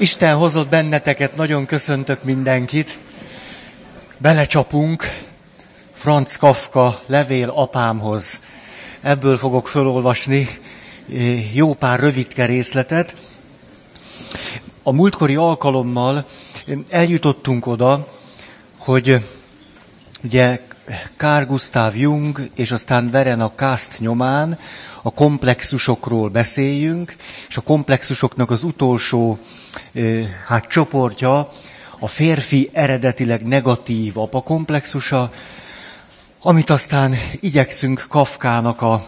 Isten hozott benneteket, nagyon köszöntök mindenkit. Belecsapunk Franz Kafka levél apámhoz. Ebből fogok felolvasni eh, jó pár rövidke részletet. A múltkori alkalommal eh, eljutottunk oda, hogy eh, ugye Carl Gustav Jung és aztán Verena Kast nyomán a komplexusokról beszéljünk, és a komplexusoknak az utolsó hát, csoportja a férfi eredetileg negatív apakomplexusa, amit aztán igyekszünk Kafkának a,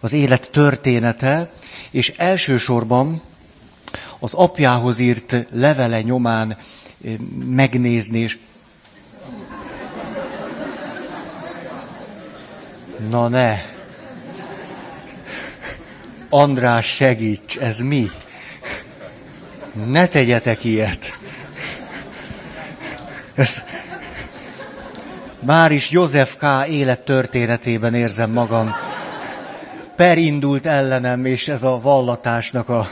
az élet története, és elsősorban az apjához írt levele nyomán megnézni, és Na ne! András, segíts, ez mi? Ne tegyetek ilyet. Ez... Már is József K. élettörténetében érzem magam. Per indult ellenem, és ez a vallatásnak a,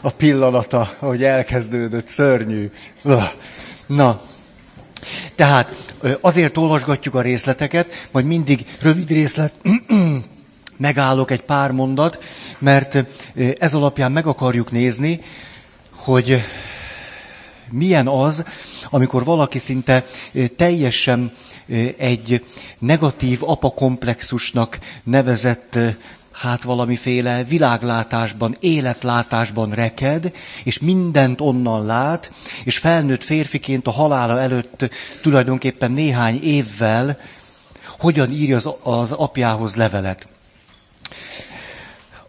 a pillanata, hogy elkezdődött, szörnyű. Na, tehát azért olvasgatjuk a részleteket, majd mindig rövid részlet, megállok egy pár mondat, mert ez alapján meg akarjuk nézni, hogy milyen az, amikor valaki szinte teljesen egy negatív apakomplexusnak nevezett hát valamiféle világlátásban, életlátásban reked, és mindent onnan lát, és felnőtt férfiként a halála előtt tulajdonképpen néhány évvel hogyan írja az, az apjához levelet.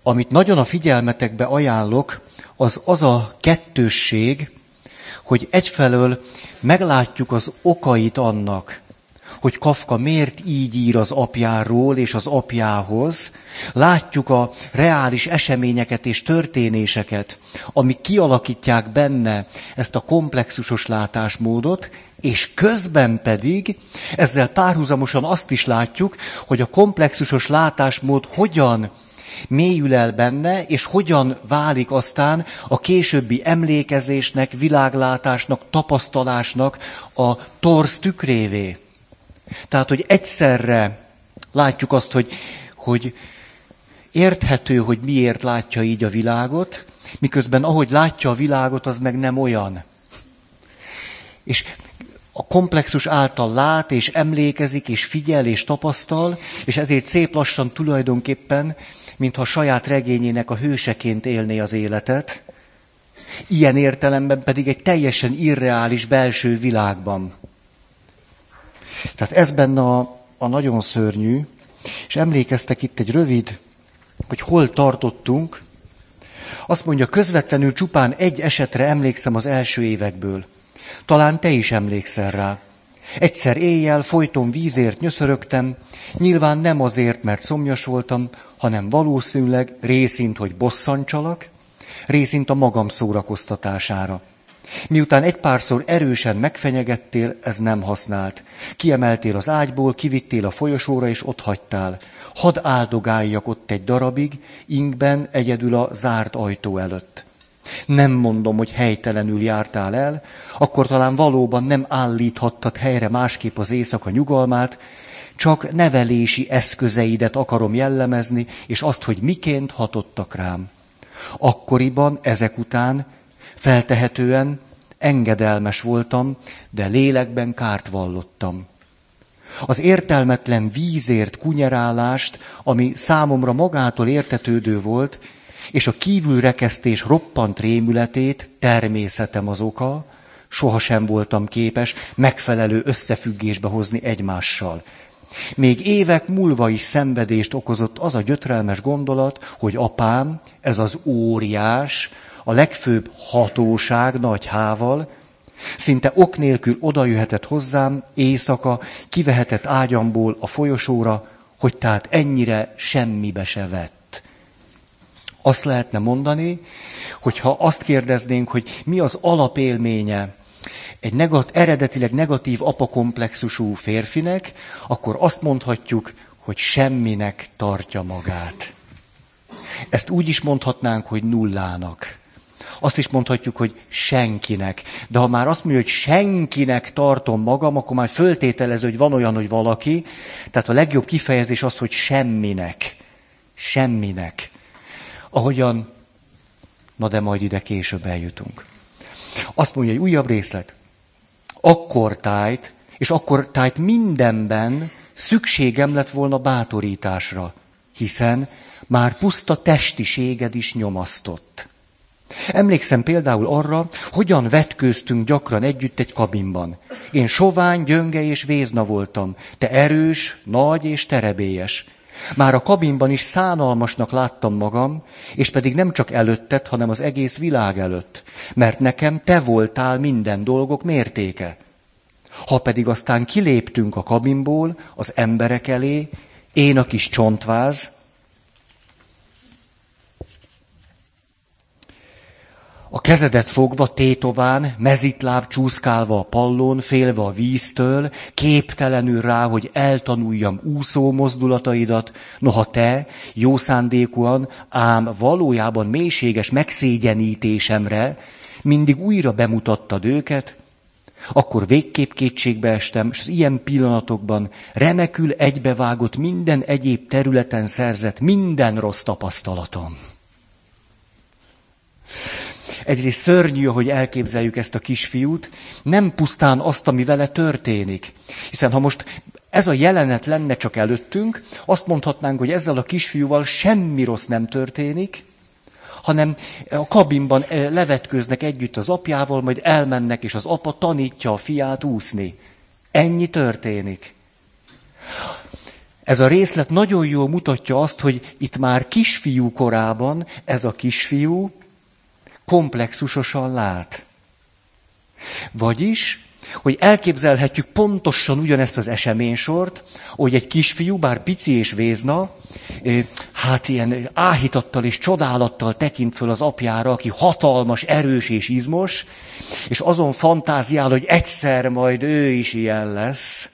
Amit nagyon a figyelmetekbe ajánlok, az az a kettősség, hogy egyfelől meglátjuk az okait annak, hogy Kafka miért így ír az apjáról és az apjához. Látjuk a reális eseményeket és történéseket, amik kialakítják benne ezt a komplexusos látásmódot, és közben pedig ezzel párhuzamosan azt is látjuk, hogy a komplexusos látásmód hogyan mélyül el benne, és hogyan válik aztán a későbbi emlékezésnek, világlátásnak, tapasztalásnak a torz tükrévé. Tehát, hogy egyszerre látjuk azt, hogy, hogy érthető, hogy miért látja így a világot, miközben ahogy látja a világot, az meg nem olyan. És a komplexus által lát, és emlékezik, és figyel, és tapasztal, és ezért szép lassan tulajdonképpen, mintha a saját regényének a hőseként élné az életet, ilyen értelemben pedig egy teljesen irreális belső világban. Tehát ez benne a, a nagyon szörnyű, és emlékeztek itt egy rövid, hogy hol tartottunk. Azt mondja, közvetlenül csupán egy esetre emlékszem az első évekből. Talán te is emlékszel rá. Egyszer éjjel folyton vízért nyöszörögtem, nyilván nem azért, mert szomjas voltam, hanem valószínűleg részint, hogy bosszantsalak, részint a magam szórakoztatására. Miután egy párszor erősen megfenyegettél, ez nem használt. Kiemeltél az ágyból, kivittél a folyosóra, és ott hagytál. Hadd áldogáljak ott egy darabig, ingben egyedül a zárt ajtó előtt. Nem mondom, hogy helytelenül jártál el, akkor talán valóban nem állíthattad helyre másképp az éjszaka nyugalmát, csak nevelési eszközeidet akarom jellemezni, és azt, hogy miként hatottak rám. Akkoriban, ezek után Feltehetően engedelmes voltam, de lélekben kárt vallottam. Az értelmetlen vízért kunyerálást, ami számomra magától értetődő volt, és a kívülrekesztés roppant rémületét természetem az oka, sohasem voltam képes megfelelő összefüggésbe hozni egymással. Még évek múlva is szenvedést okozott az a gyötrelmes gondolat, hogy apám, ez az óriás, a legfőbb hatóság nagy hával, szinte ok nélkül odajöhetett hozzám éjszaka, kivehetett ágyamból a folyosóra, hogy tehát ennyire semmibe se vett. Azt lehetne mondani, hogyha azt kérdeznénk, hogy mi az alapélménye egy negat, eredetileg negatív apakomplexusú férfinek, akkor azt mondhatjuk, hogy semminek tartja magát. Ezt úgy is mondhatnánk, hogy nullának Azt is mondhatjuk, hogy senkinek. De ha már azt mondja, hogy senkinek tartom magam, akkor már föltételező, hogy van olyan, hogy valaki. Tehát a legjobb kifejezés az, hogy semminek. Semminek. Ahogyan, na de majd ide később eljutunk. Azt mondja, hogy újabb részlet. Akkor tájt, és akkor tájt mindenben szükségem lett volna bátorításra, hiszen már puszta testiséged is nyomasztott. Emlékszem például arra, hogyan vetkőztünk gyakran együtt egy kabinban. Én sovány, gyönge és vézna voltam, te erős, nagy és terebélyes. Már a kabinban is szánalmasnak láttam magam, és pedig nem csak előtted, hanem az egész világ előtt, mert nekem te voltál minden dolgok mértéke. Ha pedig aztán kiléptünk a kabinból az emberek elé, én a kis csontváz, A kezedet fogva tétován, mezitláb csúszkálva a pallón, félve a víztől, képtelenül rá, hogy eltanuljam úszó mozdulataidat, noha te, jó szándékúan, ám valójában mélységes megszégyenítésemre mindig újra bemutattad őket, akkor végképp kétségbe estem, és az ilyen pillanatokban remekül egybevágott minden egyéb területen szerzett minden rossz tapasztalatom. Egyrészt szörnyű, hogy elképzeljük ezt a kisfiút, nem pusztán azt, ami vele történik. Hiszen ha most ez a jelenet lenne csak előttünk, azt mondhatnánk, hogy ezzel a kisfiúval semmi rossz nem történik, hanem a kabinban eh, levetkőznek együtt az apjával, majd elmennek, és az apa tanítja a fiát úszni. Ennyi történik. Ez a részlet nagyon jól mutatja azt, hogy itt már kisfiú korában ez a kisfiú komplexusosan lát. Vagyis, hogy elképzelhetjük pontosan ugyanezt az eseménysort, hogy egy kisfiú, bár pici és vézna, hát ilyen áhítattal és csodálattal tekint föl az apjára, aki hatalmas, erős és izmos, és azon fantáziál, hogy egyszer majd ő is ilyen lesz,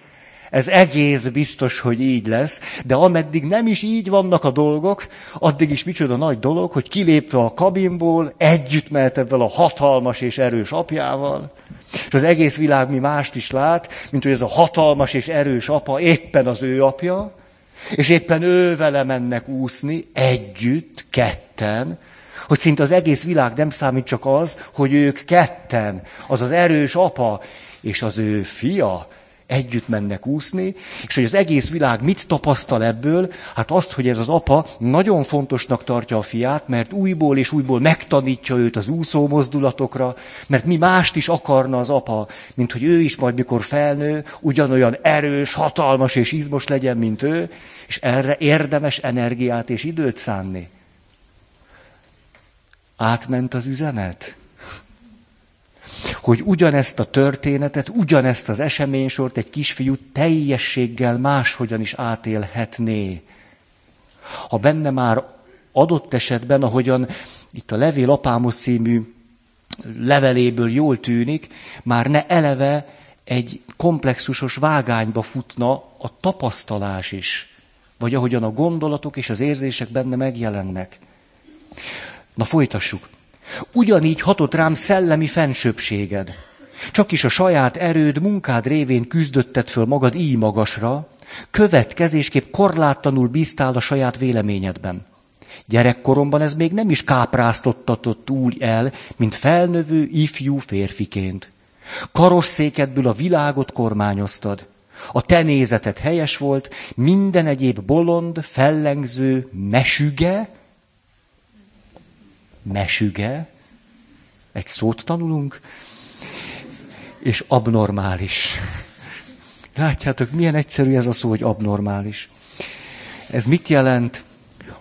ez egész biztos, hogy így lesz, de ameddig nem is így vannak a dolgok, addig is micsoda nagy dolog, hogy kilépve a kabinból, együtt mehet ebben a hatalmas és erős apjával, és az egész világ mi mást is lát, mint hogy ez a hatalmas és erős apa éppen az ő apja, és éppen ő vele mennek úszni, együtt, ketten, hogy szinte az egész világ nem számít csak az, hogy ők ketten, az az erős apa és az ő fia, együtt mennek úszni, és hogy az egész világ mit tapasztal ebből? Hát azt, hogy ez az apa nagyon fontosnak tartja a fiát, mert újból és újból megtanítja őt az úszó mozdulatokra, mert mi mást is akarna az apa, mint hogy ő is majd, mikor felnő, ugyanolyan erős, hatalmas és izmos legyen, mint ő, és erre érdemes energiát és időt szánni. Átment az üzenet? Hogy ugyanezt a történetet, ugyanezt az eseménysort egy kisfiú teljességgel máshogyan is átélhetné. Ha benne már adott esetben, ahogyan itt a Levél Apámos című leveléből jól tűnik, már ne eleve egy komplexusos vágányba futna a tapasztalás is, vagy ahogyan a gondolatok és az érzések benne megjelennek. Na folytassuk. Ugyanígy hatott rám szellemi fensőbséged. Csak is a saját erőd, munkád révén küzdötted föl magad így magasra, következésképp korlátlanul bíztál a saját véleményedben. Gyerekkoromban ez még nem is kápráztottatott úgy el, mint felnövő ifjú férfiként. Karosszékedből a világot kormányoztad. A te helyes volt, minden egyéb bolond, fellengző, mesüge, mesüge, egy szót tanulunk, és abnormális. Látjátok, milyen egyszerű ez a szó, hogy abnormális. Ez mit jelent?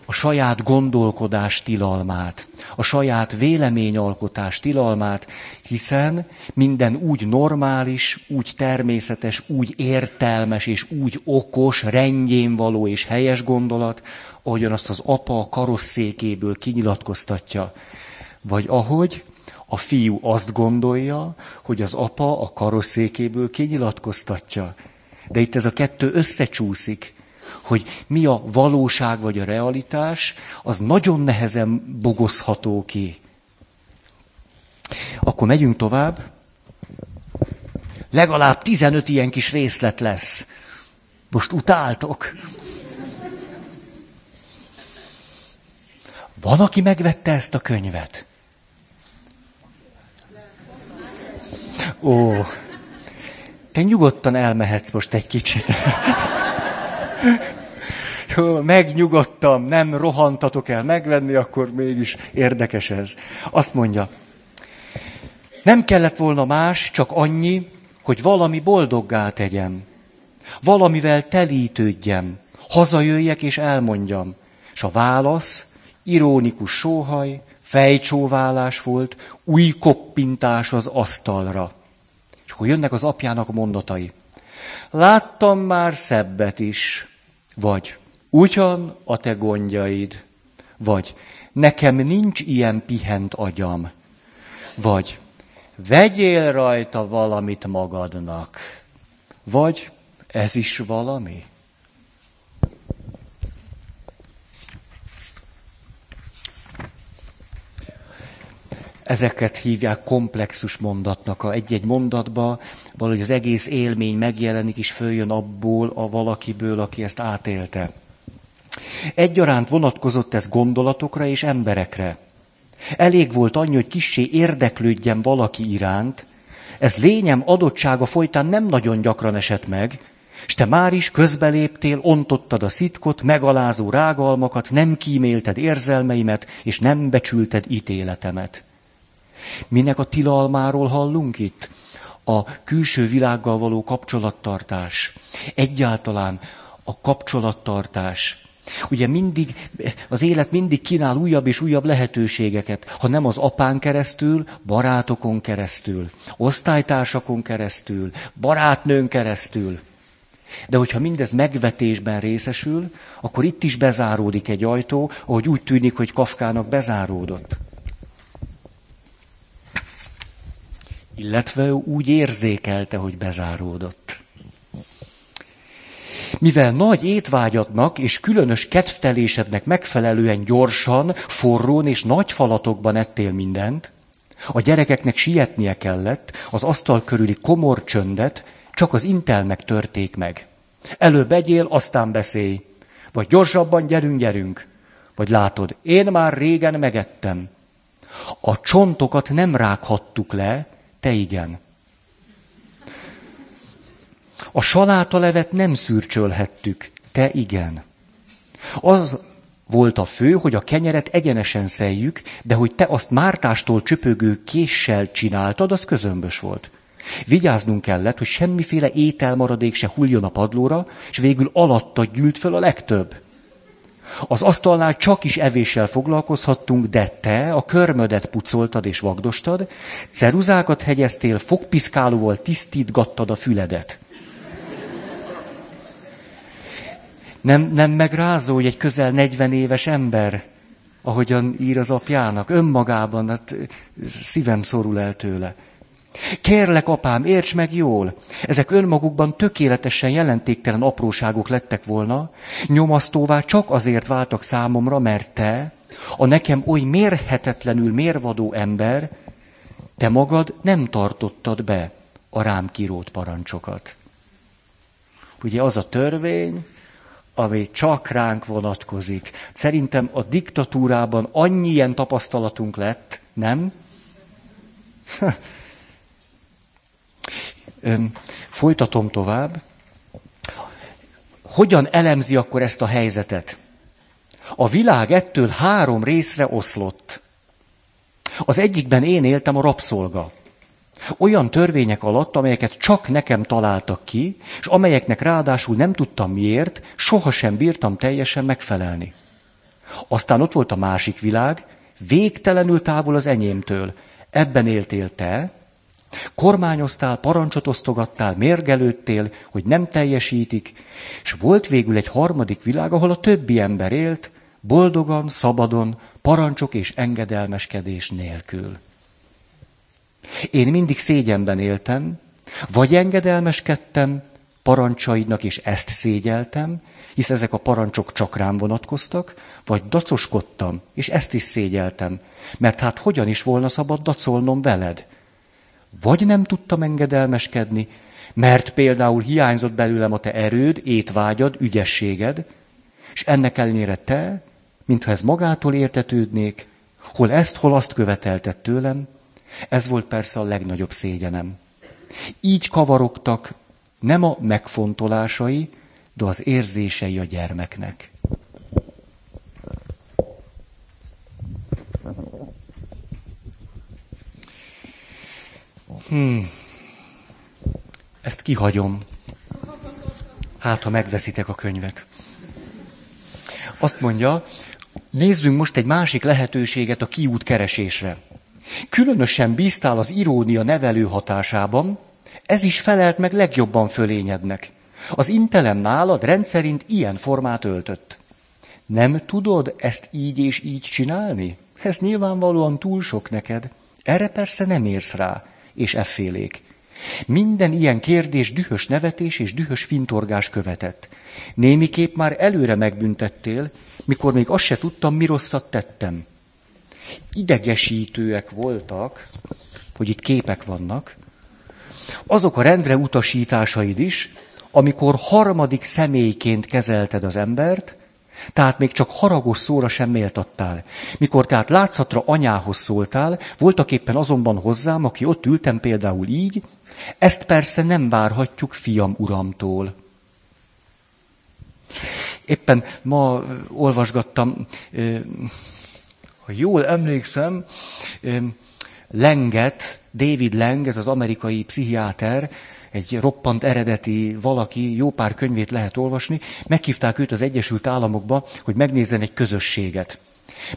A saját gondolkodás tilalmát, a saját véleményalkotás tilalmát, hiszen minden úgy normális, úgy természetes, úgy értelmes és úgy okos, rendjén való és helyes gondolat, ahogyan azt az apa a karosszékéből kinyilatkoztatja. Vagy ahogy a fiú azt gondolja, hogy az apa a karosszékéből kinyilatkoztatja. De itt ez a kettő összecsúszik, hogy mi a valóság vagy a realitás, az nagyon nehezen bogozható ki. Akkor megyünk tovább. Legalább 15 ilyen kis részlet lesz. Most utáltok. Van, aki megvette ezt a könyvet? Ó, te nyugodtan elmehetsz most egy kicsit. Jó, megnyugodtam, nem rohantatok el megvenni, akkor mégis érdekes ez. Azt mondja, nem kellett volna más, csak annyi, hogy valami boldoggá tegyem. Valamivel telítődjem, hazajöjjek és elmondjam. És a válasz irónikus sóhaj, fejcsóválás volt, új koppintás az asztalra. És akkor jönnek az apjának mondatai. Láttam már szebbet is, vagy ugyan a te gondjaid, vagy nekem nincs ilyen pihent agyam, vagy vegyél rajta valamit magadnak, vagy ez is valami. Ezeket hívják komplexus mondatnak. A egy-egy mondatba valahogy az egész élmény megjelenik, és följön abból a valakiből, aki ezt átélte. Egyaránt vonatkozott ez gondolatokra és emberekre. Elég volt annyi, hogy kissé érdeklődjem valaki iránt, ez lényem adottsága folytán nem nagyon gyakran esett meg, és te már is közbeléptél, ontottad a szitkot, megalázó rágalmakat, nem kímélted érzelmeimet, és nem becsülted ítéletemet. Minek a tilalmáról hallunk itt? A külső világgal való kapcsolattartás. Egyáltalán a kapcsolattartás. Ugye mindig, az élet mindig kínál újabb és újabb lehetőségeket, ha nem az apán keresztül, barátokon keresztül, osztálytársakon keresztül, barátnőn keresztül. De hogyha mindez megvetésben részesül, akkor itt is bezáródik egy ajtó, ahogy úgy tűnik, hogy Kafkának bezáródott. Illetve úgy érzékelte, hogy bezáródott. Mivel nagy étvágyadnak és különös kedvtelésednek megfelelően gyorsan, forrón és nagy falatokban ettél mindent, a gyerekeknek sietnie kellett, az asztal körüli komor csöndet csak az intelmek törték meg. Előbb egyél, aztán beszélj. Vagy gyorsabban gyerünk, gyerünk. Vagy látod, én már régen megettem. A csontokat nem rághattuk le, te igen. A salátalevet nem szürcsölhettük, te igen. Az volt a fő, hogy a kenyeret egyenesen szeljük, de hogy te azt mártástól csöpögő késsel csináltad, az közömbös volt. Vigyáznunk kellett, hogy semmiféle ételmaradék se hulljon a padlóra, és végül alatta gyűlt föl a legtöbb. Az asztalnál csak is evéssel foglalkozhattunk, de te a körmödet pucoltad és vagdostad, ceruzákat hegyeztél, fogpiszkálóval tisztítgattad a füledet. Nem, nem megrázó, hogy egy közel 40 éves ember, ahogyan ír az apjának, önmagában, hát szívem szorul el tőle. Kérlek, apám, érts meg jól. Ezek önmagukban tökéletesen jelentéktelen apróságok lettek volna, nyomasztóvá csak azért váltak számomra, mert te, a nekem oly mérhetetlenül mérvadó ember, te magad nem tartottad be a rám kirót parancsokat. Ugye az a törvény, ami csak ránk vonatkozik. Szerintem a diktatúrában annyi ilyen tapasztalatunk lett, nem? Folytatom tovább. Hogyan elemzi akkor ezt a helyzetet? A világ ettől három részre oszlott. Az egyikben én éltem a rabszolga. Olyan törvények alatt, amelyeket csak nekem találtak ki, és amelyeknek ráadásul nem tudtam miért, sohasem bírtam teljesen megfelelni. Aztán ott volt a másik világ, végtelenül távol az enyémtől. Ebben éltél te, kormányoztál, parancsot osztogattál, mérgelődtél, hogy nem teljesítik, és volt végül egy harmadik világ, ahol a többi ember élt, boldogan, szabadon, parancsok és engedelmeskedés nélkül. Én mindig szégyenben éltem, vagy engedelmeskedtem parancsaidnak, és ezt szégyeltem, hisz ezek a parancsok csak rám vonatkoztak, vagy dacoskodtam, és ezt is szégyeltem, mert hát hogyan is volna szabad dacolnom veled? vagy nem tudtam engedelmeskedni, mert például hiányzott belőlem a te erőd, étvágyad, ügyességed, és ennek ellenére te, mintha ez magától értetődnék, hol ezt, hol azt követeltett tőlem, ez volt persze a legnagyobb szégyenem. Így kavarogtak nem a megfontolásai, de az érzései a gyermeknek. Hmm. Ezt kihagyom. Hát, ha megveszitek a könyvet. Azt mondja, nézzünk most egy másik lehetőséget a kiút keresésre. Különösen bíztál az irónia nevelő hatásában, ez is felelt meg legjobban fölényednek. Az intelem nálad rendszerint ilyen formát öltött. Nem tudod ezt így és így csinálni? Ez nyilvánvalóan túl sok neked. Erre persze nem érsz rá, és effélék. Minden ilyen kérdés dühös nevetés és dühös fintorgás követett. Némiképp már előre megbüntettél, mikor még azt se tudtam, mi rosszat tettem. Idegesítőek voltak, hogy itt képek vannak, azok a rendre utasításaid is, amikor harmadik személyként kezelted az embert, tehát még csak haragos szóra sem méltattál. Mikor tehát látszatra anyához szóltál, voltak éppen azonban hozzám, aki ott ültem például így, ezt persze nem várhatjuk fiam uramtól. Éppen ma olvasgattam, ha jól emlékszem, Lenget, David Leng, ez az amerikai pszichiáter, egy roppant eredeti valaki, jó pár könyvét lehet olvasni, meghívták őt az Egyesült Államokba, hogy megnézzen egy közösséget.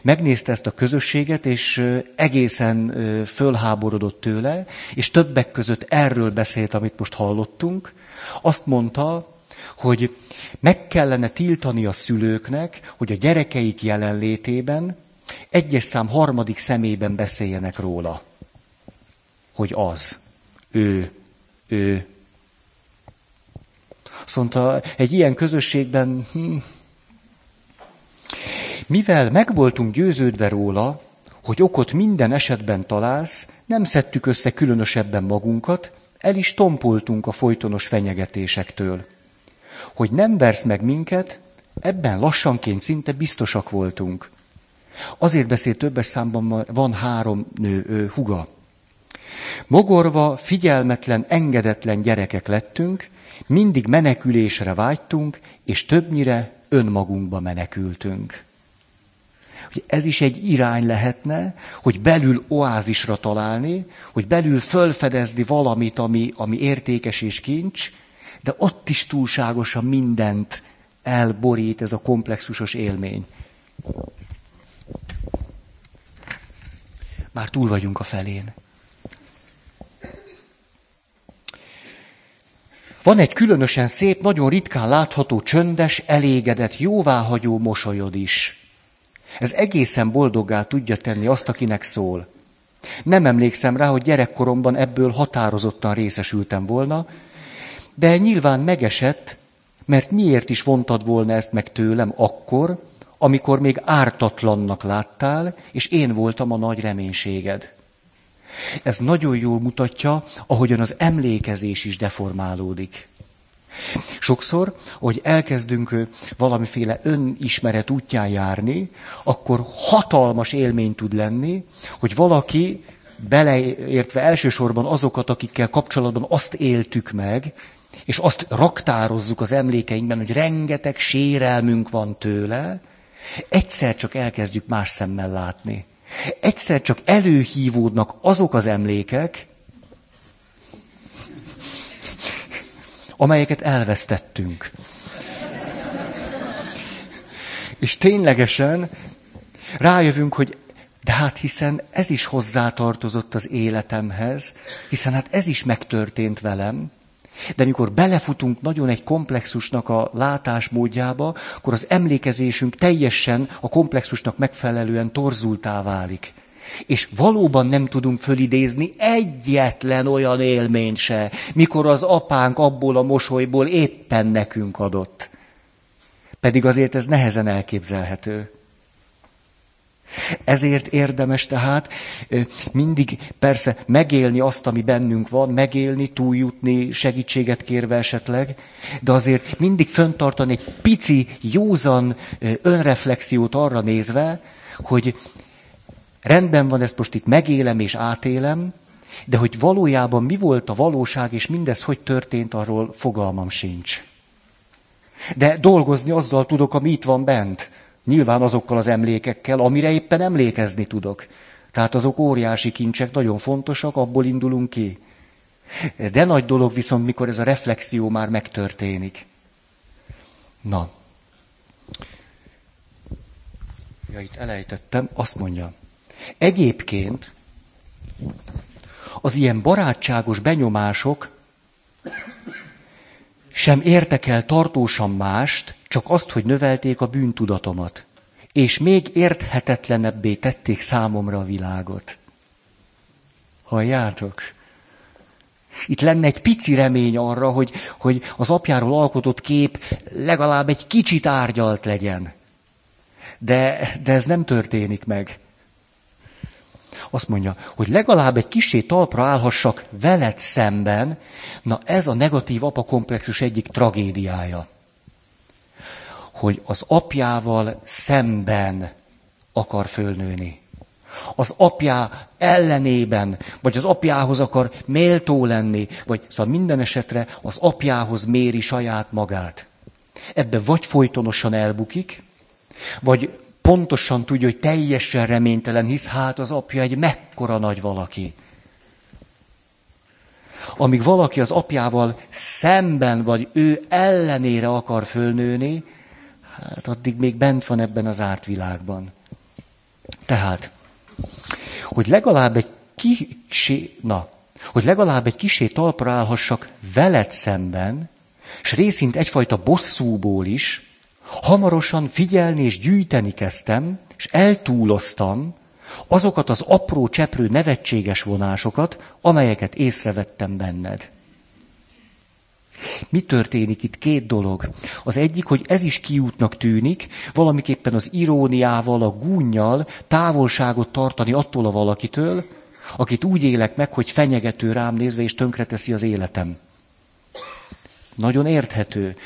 Megnézte ezt a közösséget, és egészen fölháborodott tőle, és többek között erről beszélt, amit most hallottunk. Azt mondta, hogy meg kellene tiltani a szülőknek, hogy a gyerekeik jelenlétében egyes szám harmadik szemében beszéljenek róla. Hogy az, ő, ő. Azt mondta, egy ilyen közösségben, hm, mivel meg győződve róla, hogy okot minden esetben találsz, nem szedtük össze különösebben magunkat, el is tompoltunk a folytonos fenyegetésektől. Hogy nem versz meg minket, ebben lassanként szinte biztosak voltunk. Azért beszél többes számban van három nő, ő, huga. Mogorva, figyelmetlen, engedetlen gyerekek lettünk, mindig menekülésre vágytunk, és többnyire önmagunkba menekültünk. Hogy ez is egy irány lehetne, hogy belül oázisra találni, hogy belül fölfedezni valamit, ami, ami értékes és kincs, de ott is túlságosan mindent elborít ez a komplexusos élmény. Már túl vagyunk a felén. Van egy különösen szép, nagyon ritkán látható, csöndes, elégedett, jóváhagyó mosolyod is. Ez egészen boldoggá tudja tenni azt, akinek szól. Nem emlékszem rá, hogy gyerekkoromban ebből határozottan részesültem volna, de nyilván megesett, mert miért is vontad volna ezt meg tőlem akkor, amikor még ártatlannak láttál, és én voltam a nagy reménységed. Ez nagyon jól mutatja, ahogyan az emlékezés is deformálódik. Sokszor, hogy elkezdünk valamiféle önismeret útján járni, akkor hatalmas élmény tud lenni, hogy valaki, beleértve elsősorban azokat, akikkel kapcsolatban azt éltük meg, és azt raktározzuk az emlékeinkben, hogy rengeteg sérelmünk van tőle, egyszer csak elkezdjük más szemmel látni. Egyszer csak előhívódnak azok az emlékek, amelyeket elvesztettünk. És ténylegesen rájövünk, hogy de hát hiszen ez is hozzátartozott az életemhez, hiszen hát ez is megtörtént velem, de amikor belefutunk nagyon egy komplexusnak a látásmódjába, akkor az emlékezésünk teljesen a komplexusnak megfelelően torzultá válik. És valóban nem tudunk fölidézni egyetlen olyan élményt se, mikor az apánk abból a mosolyból éppen nekünk adott. Pedig azért ez nehezen elképzelhető. Ezért érdemes tehát mindig persze megélni azt, ami bennünk van, megélni, túljutni, segítséget kérve esetleg, de azért mindig föntartani egy pici, józan önreflexiót arra nézve, hogy rendben van, ezt most itt megélem és átélem, de hogy valójában mi volt a valóság, és mindez hogy történt, arról fogalmam sincs. De dolgozni azzal tudok, ami itt van bent. Nyilván azokkal az emlékekkel, amire éppen emlékezni tudok. Tehát azok óriási kincsek, nagyon fontosak, abból indulunk ki. De nagy dolog viszont, mikor ez a reflexió már megtörténik. Na. Ja, itt elejtettem, azt mondja. Egyébként az ilyen barátságos benyomások sem értek el tartósan mást, csak azt, hogy növelték a bűntudatomat. És még érthetetlenebbé tették számomra a világot. Halljátok? Itt lenne egy pici remény arra, hogy, hogy az apjáról alkotott kép legalább egy kicsit árgyalt legyen. De, de ez nem történik meg. Azt mondja, hogy legalább egy kisé talpra állhassak veled szemben, na ez a negatív apakomplexus egyik tragédiája. Hogy az apjával szemben akar fölnőni. Az apjá ellenében, vagy az apjához akar méltó lenni, vagy szóval minden esetre az apjához méri saját magát. Ebbe vagy folytonosan elbukik, vagy pontosan tudja, hogy teljesen reménytelen, hisz hát az apja egy mekkora nagy valaki. Amíg valaki az apjával szemben, vagy ő ellenére akar fölnőni, hát addig még bent van ebben az árt világban. Tehát, hogy legalább egy kisé, na, hogy legalább egy kisé talpra állhassak veled szemben, és részint egyfajta bosszúból is, hamarosan figyelni és gyűjteni kezdtem, és eltúloztam azokat az apró cseprő nevetséges vonásokat, amelyeket észrevettem benned. Mi történik itt? Két dolog. Az egyik, hogy ez is kiútnak tűnik, valamiképpen az iróniával, a gúnyjal távolságot tartani attól a valakitől, akit úgy élek meg, hogy fenyegető rám nézve és tönkreteszi az életem. Nagyon érthető.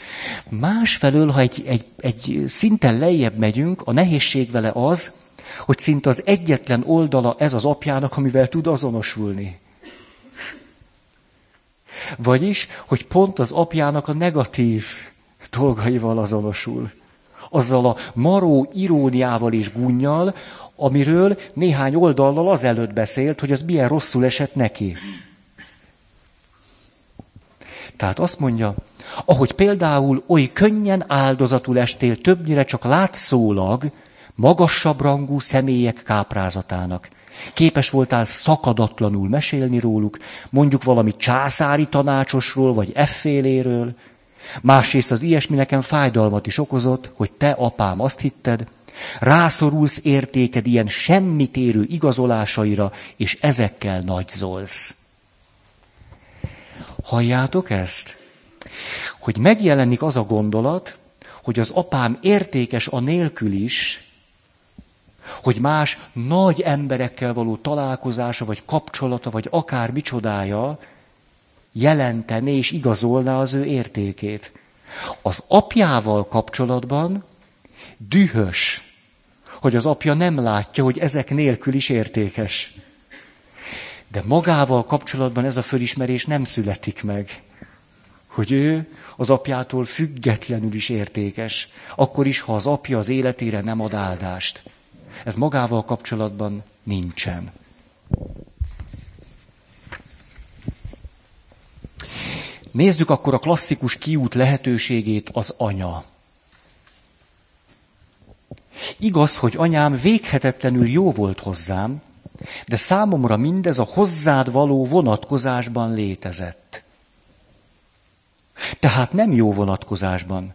Másfelől, ha egy, egy, egy szinten lejjebb megyünk, a nehézség vele az, hogy szinte az egyetlen oldala ez az apjának, amivel tud azonosulni. Vagyis, hogy pont az apjának a negatív dolgaival azonosul. Azzal a maró iróniával és gunnyal, amiről néhány oldallal azelőtt beszélt, hogy az milyen rosszul esett neki. Tehát azt mondja, ahogy például oly könnyen áldozatul estél többnyire csak látszólag magasabb rangú személyek káprázatának. Képes voltál szakadatlanul mesélni róluk, mondjuk valami császári tanácsosról, vagy efféléről. Másrészt az ilyesmi nekem fájdalmat is okozott, hogy te, apám, azt hitted, rászorulsz értéked ilyen semmit érő igazolásaira, és ezekkel nagyzolsz. Halljátok ezt? Hogy megjelenik az a gondolat, hogy az apám értékes a nélkül is, hogy más nagy emberekkel való találkozása, vagy kapcsolata, vagy akár micsodája jelentene és igazolná az ő értékét. Az apjával kapcsolatban dühös, hogy az apja nem látja, hogy ezek nélkül is értékes. De magával kapcsolatban ez a fölismerés nem születik meg. Hogy ő az apjától függetlenül is értékes. Akkor is, ha az apja az életére nem ad áldást. Ez magával kapcsolatban nincsen. Nézzük akkor a klasszikus kiút lehetőségét, az anya. Igaz, hogy anyám véghetetlenül jó volt hozzám, de számomra mindez a hozzád való vonatkozásban létezett. Tehát nem jó vonatkozásban.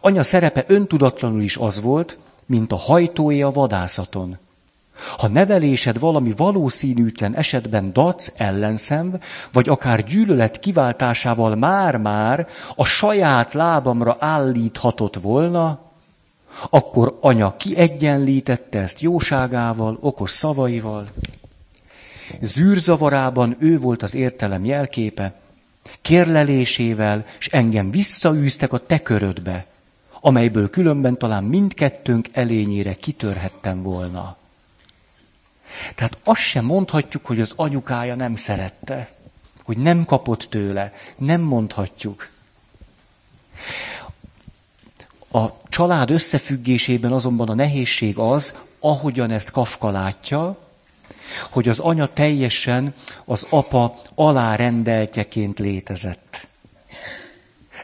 Anya szerepe öntudatlanul is az volt, mint a hajtója a vadászaton. Ha nevelésed valami valószínűtlen esetben dac, ellenszenv, vagy akár gyűlölet kiváltásával már-már a saját lábamra állíthatott volna, Akkor anya kiegyenlítette ezt jóságával, okos szavaival. Zűrzavarában ő volt az értelem jelképe, kérlelésével, és engem visszaűztek a te körödbe, amelyből különben talán mindkettőnk elényére kitörhettem volna. Tehát azt sem mondhatjuk, hogy az anyukája nem szerette, hogy nem kapott tőle, nem mondhatjuk. A család összefüggésében azonban a nehézség az, ahogyan ezt Kafka látja, hogy az anya teljesen az apa alárendeltjeként létezett.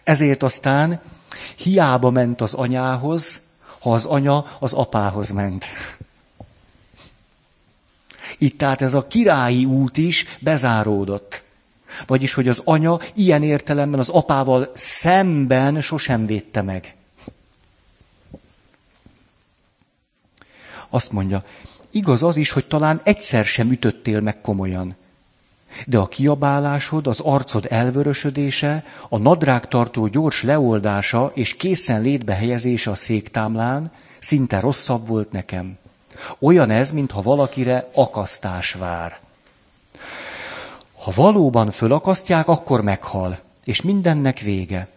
Ezért aztán hiába ment az anyához, ha az anya az apához ment. Itt tehát ez a királyi út is bezáródott. Vagyis, hogy az anya ilyen értelemben az apával szemben sosem védte meg. Azt mondja, igaz az is, hogy talán egyszer sem ütöttél meg komolyan. De a kiabálásod, az arcod elvörösödése, a nadrágtartó gyors leoldása és készen létbe helyezése a széktámlán szinte rosszabb volt nekem. Olyan ez, mintha valakire akasztás vár. Ha valóban fölakasztják, akkor meghal, és mindennek vége.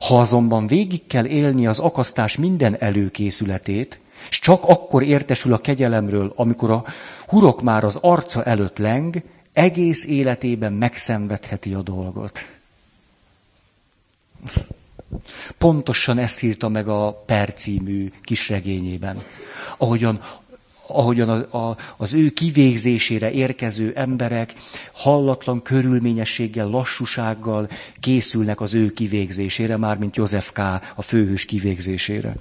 Ha azonban végig kell élni az akasztás minden előkészületét, és csak akkor értesül a kegyelemről, amikor a hurok már az arca előtt leng, egész életében megszenvedheti a dolgot. Pontosan ezt írta meg a Per című kisregényében. Ahogyan ahogyan a, a, az ő kivégzésére érkező emberek hallatlan körülményességgel, lassúsággal készülnek az ő kivégzésére, mármint József K. a főhős kivégzésére.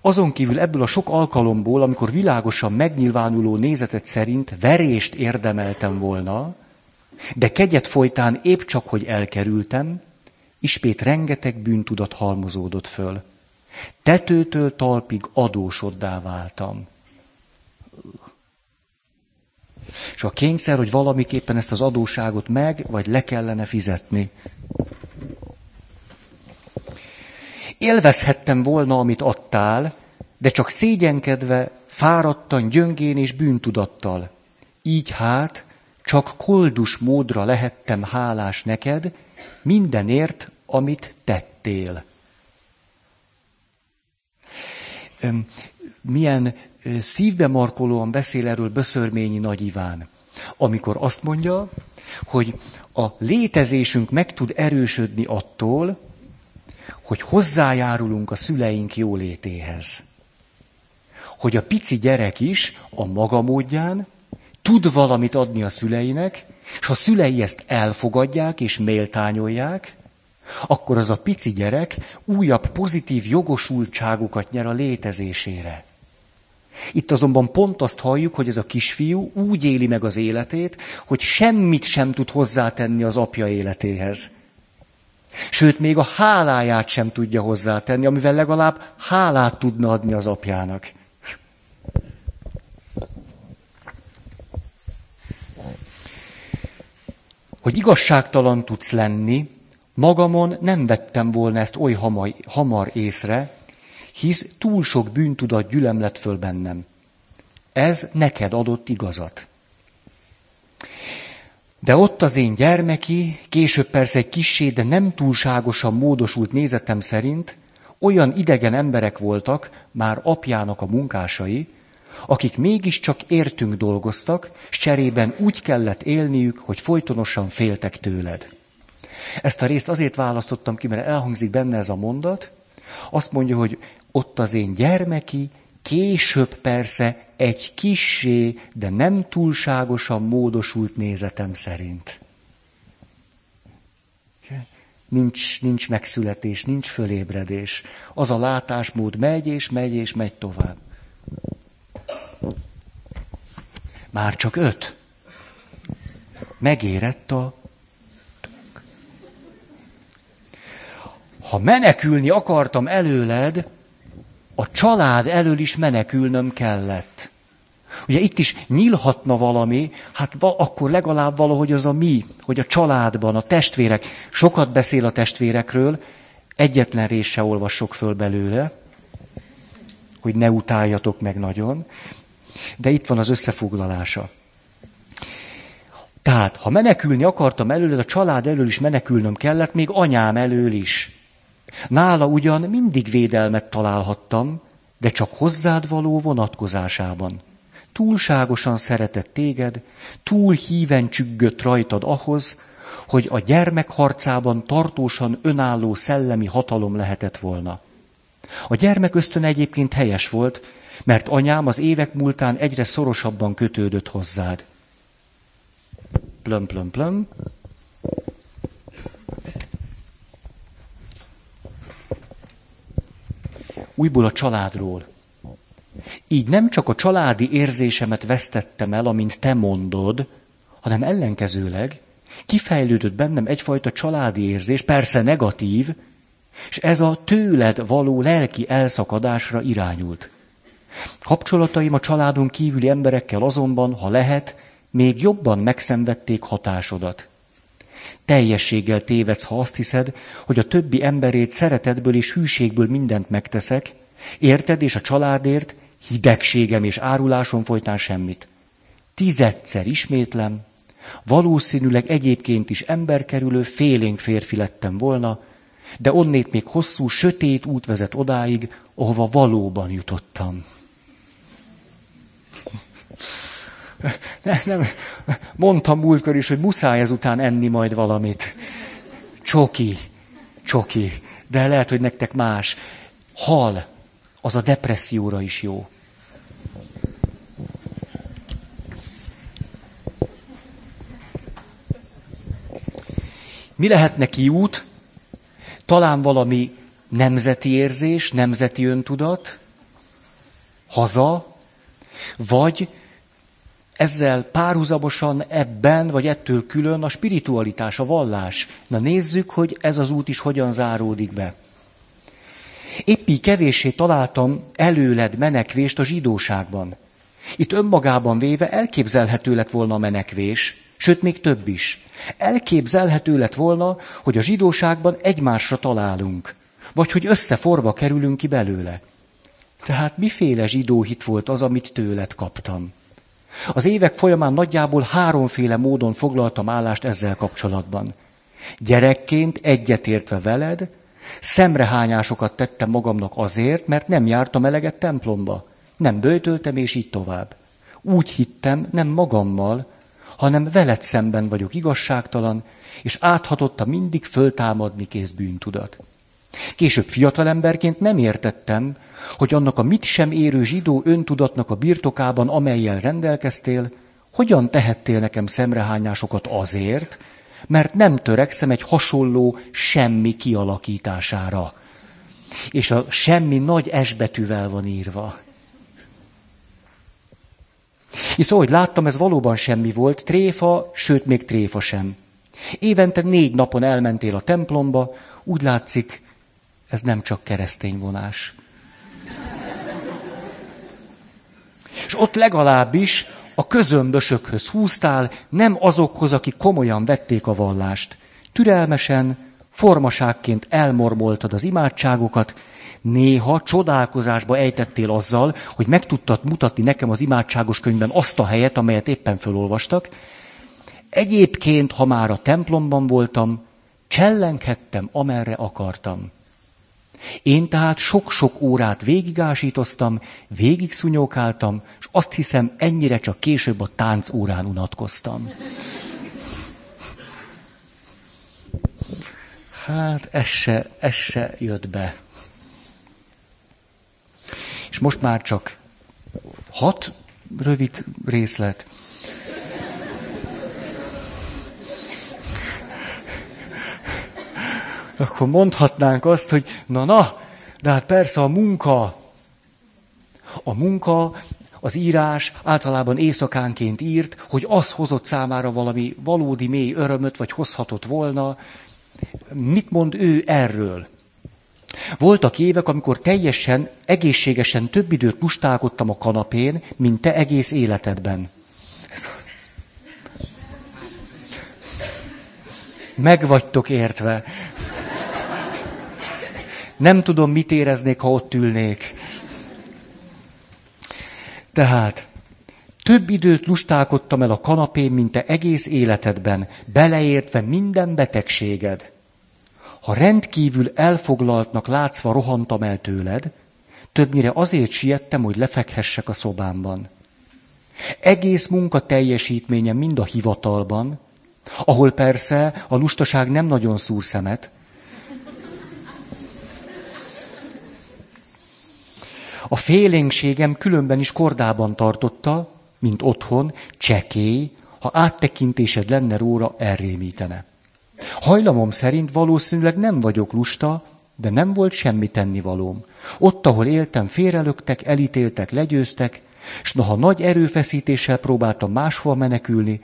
Azon kívül ebből a sok alkalomból, amikor világosan megnyilvánuló nézetet szerint verést érdemeltem volna, de kegyet folytán épp csak, hogy elkerültem, ismét rengeteg bűntudat halmozódott föl. Tetőtől talpig adósoddá váltam. És a kényszer, hogy valamiképpen ezt az adóságot meg, vagy le kellene fizetni. Élvezhettem volna, amit adtál, de csak szégyenkedve, fáradtan, gyöngén és bűntudattal. Így hát csak koldus módra lehettem hálás neked mindenért, amit tettél. Milyen szívbe markolóan beszél erről Böszörményi Nagy Iván, amikor azt mondja, hogy a létezésünk meg tud erősödni attól, hogy hozzájárulunk a szüleink jólétéhez. Hogy a pici gyerek is a maga módján tud valamit adni a szüleinek, és ha a szülei ezt elfogadják és méltányolják, akkor az a pici gyerek újabb pozitív jogosultságokat nyer a létezésére. Itt azonban pont azt halljuk, hogy ez a kisfiú úgy éli meg az életét, hogy semmit sem tud hozzátenni az apja életéhez. Sőt, még a háláját sem tudja hozzátenni, amivel legalább hálát tudna adni az apjának. Hogy igazságtalan tudsz lenni, magamon nem vettem volna ezt oly hamar, hamar észre, hisz túl sok bűntudat gyülem lett föl bennem. Ez neked adott igazat. De ott az én gyermeki, később persze egy kissé, de nem túlságosan módosult nézetem szerint olyan idegen emberek voltak, már apjának a munkásai, akik mégiscsak értünk dolgoztak, s cserében úgy kellett élniük, hogy folytonosan féltek tőled. Ezt a részt azért választottam ki, mert elhangzik benne ez a mondat. Azt mondja, hogy ott az én gyermeki, később persze egy kissé, de nem túlságosan módosult nézetem szerint. Nincs, nincs megszületés, nincs fölébredés. Az a látásmód megy és megy és megy tovább. Már csak öt. Megérett a Ha menekülni akartam előled, a család elől is menekülnöm kellett. Ugye itt is nyílhatna valami, hát akkor legalább valahogy az a mi, hogy a családban, a testvérek, sokat beszél a testvérekről, Egyetlen rész se olvasok föl belőle, hogy ne utáljatok meg nagyon, de itt van az összefoglalása. Tehát, ha menekülni akartam előle, a család elől is menekülnöm kellett, még anyám elől is. Nála ugyan mindig védelmet találhattam, de csak hozzád való vonatkozásában. Túlságosan szeretett téged, túl híven csüggött rajtad ahhoz, hogy a gyermek harcában tartósan önálló szellemi hatalom lehetett volna. A gyermek ösztön egyébként helyes volt, mert anyám az évek múltán egyre szorosabban kötődött hozzád. Plöm, plöm, plöm. Újból a családról. Így nem csak a családi érzésemet vesztettem el, amint te mondod, hanem ellenkezőleg kifejlődött bennem egyfajta családi érzés, persze negatív, és ez a tőled való lelki elszakadásra irányult. Kapcsolataim a családon kívüli emberekkel azonban, ha lehet, még jobban megszenvedték hatásodat. Teljességgel tévedsz, ha azt hiszed, hogy a többi emberét szeretetből és hűségből mindent megteszek, érted és a családért hidegségem és árulásom folytán semmit. Tizedszer ismétlem, valószínűleg egyébként is emberkerülő félénk férfi lettem volna, de onnét még hosszú, sötét út vezet odáig, ahova valóban jutottam. Ne, nem, mondtam múltkor is, hogy muszáj ezután enni majd valamit. Csoki, csoki, de lehet, hogy nektek más. Hal, az a depresszióra is jó. Mi lehet neki út? Talán valami nemzeti érzés, nemzeti öntudat, haza, vagy ezzel párhuzamosan ebben, vagy ettől külön a spiritualitás, a vallás. Na nézzük, hogy ez az út is hogyan záródik be. Épp így kevéssé találtam előled menekvést a zsidóságban. Itt önmagában véve elképzelhető lett volna a menekvés, sőt még több is. Elképzelhető lett volna, hogy a zsidóságban egymásra találunk, vagy hogy összeforva kerülünk ki belőle. Tehát miféle zsidó hit volt az, amit tőled kaptam? Az évek folyamán nagyjából háromféle módon foglaltam állást ezzel kapcsolatban. Gyerekként egyetértve veled, szemrehányásokat tettem magamnak azért, mert nem jártam eleget templomba. Nem bőtöltem, és így tovább. Úgy hittem, nem magammal, hanem veled szemben vagyok igazságtalan, és áthatotta mindig föltámadni kész bűntudat. Később fiatalemberként nem értettem, hogy annak a mit sem érő zsidó öntudatnak a birtokában, amelyel rendelkeztél, hogyan tehettél nekem szemrehányásokat azért, mert nem törekszem egy hasonló semmi kialakítására. És a semmi nagy esbetűvel van írva. És ahogy láttam, ez valóban semmi volt, tréfa, sőt még tréfa sem. Évente négy napon elmentél a templomba, úgy látszik, ez nem csak keresztény vonás. És ott legalábbis a közömbösökhöz húztál, nem azokhoz, akik komolyan vették a vallást. Türelmesen, formaságként elmormoltad az imádságokat, néha csodálkozásba ejtettél azzal, hogy meg tudtad mutatni nekem az imádságos könyvben azt a helyet, amelyet éppen felolvastak. Egyébként, ha már a templomban voltam, csellenkhettem, amerre akartam. Én tehát sok-sok órát végigásítoztam, végig szunyókáltam, és azt hiszem, ennyire csak később a tánc órán unatkoztam. Hát ez se, ez se jött be. És most már csak hat rövid részlet. Akkor mondhatnánk azt, hogy na-na, de hát persze a munka, a munka, az írás általában éjszakánként írt, hogy az hozott számára valami valódi mély örömöt, vagy hozhatott volna. Mit mond ő erről? Voltak évek, amikor teljesen, egészségesen több időt lustálkodtam a kanapén, mint te egész életedben. Meg értve. Nem tudom, mit éreznék, ha ott ülnék. Tehát, több időt lustálkodtam el a kanapén, mint te egész életedben, beleértve minden betegséged. Ha rendkívül elfoglaltnak látszva rohantam el tőled, többnyire azért siettem, hogy lefekhessek a szobámban. Egész munka teljesítménye mind a hivatalban, ahol persze a lustaság nem nagyon szúr szemet, A félénkségem különben is kordában tartotta, mint otthon, csekély, ha áttekintésed lenne róla, elrémítene. Hajlamom szerint valószínűleg nem vagyok lusta, de nem volt semmi tennivalóm. Ott, ahol éltem, félrelöktek, elítéltek, legyőztek, és noha nagy erőfeszítéssel próbáltam máshova menekülni,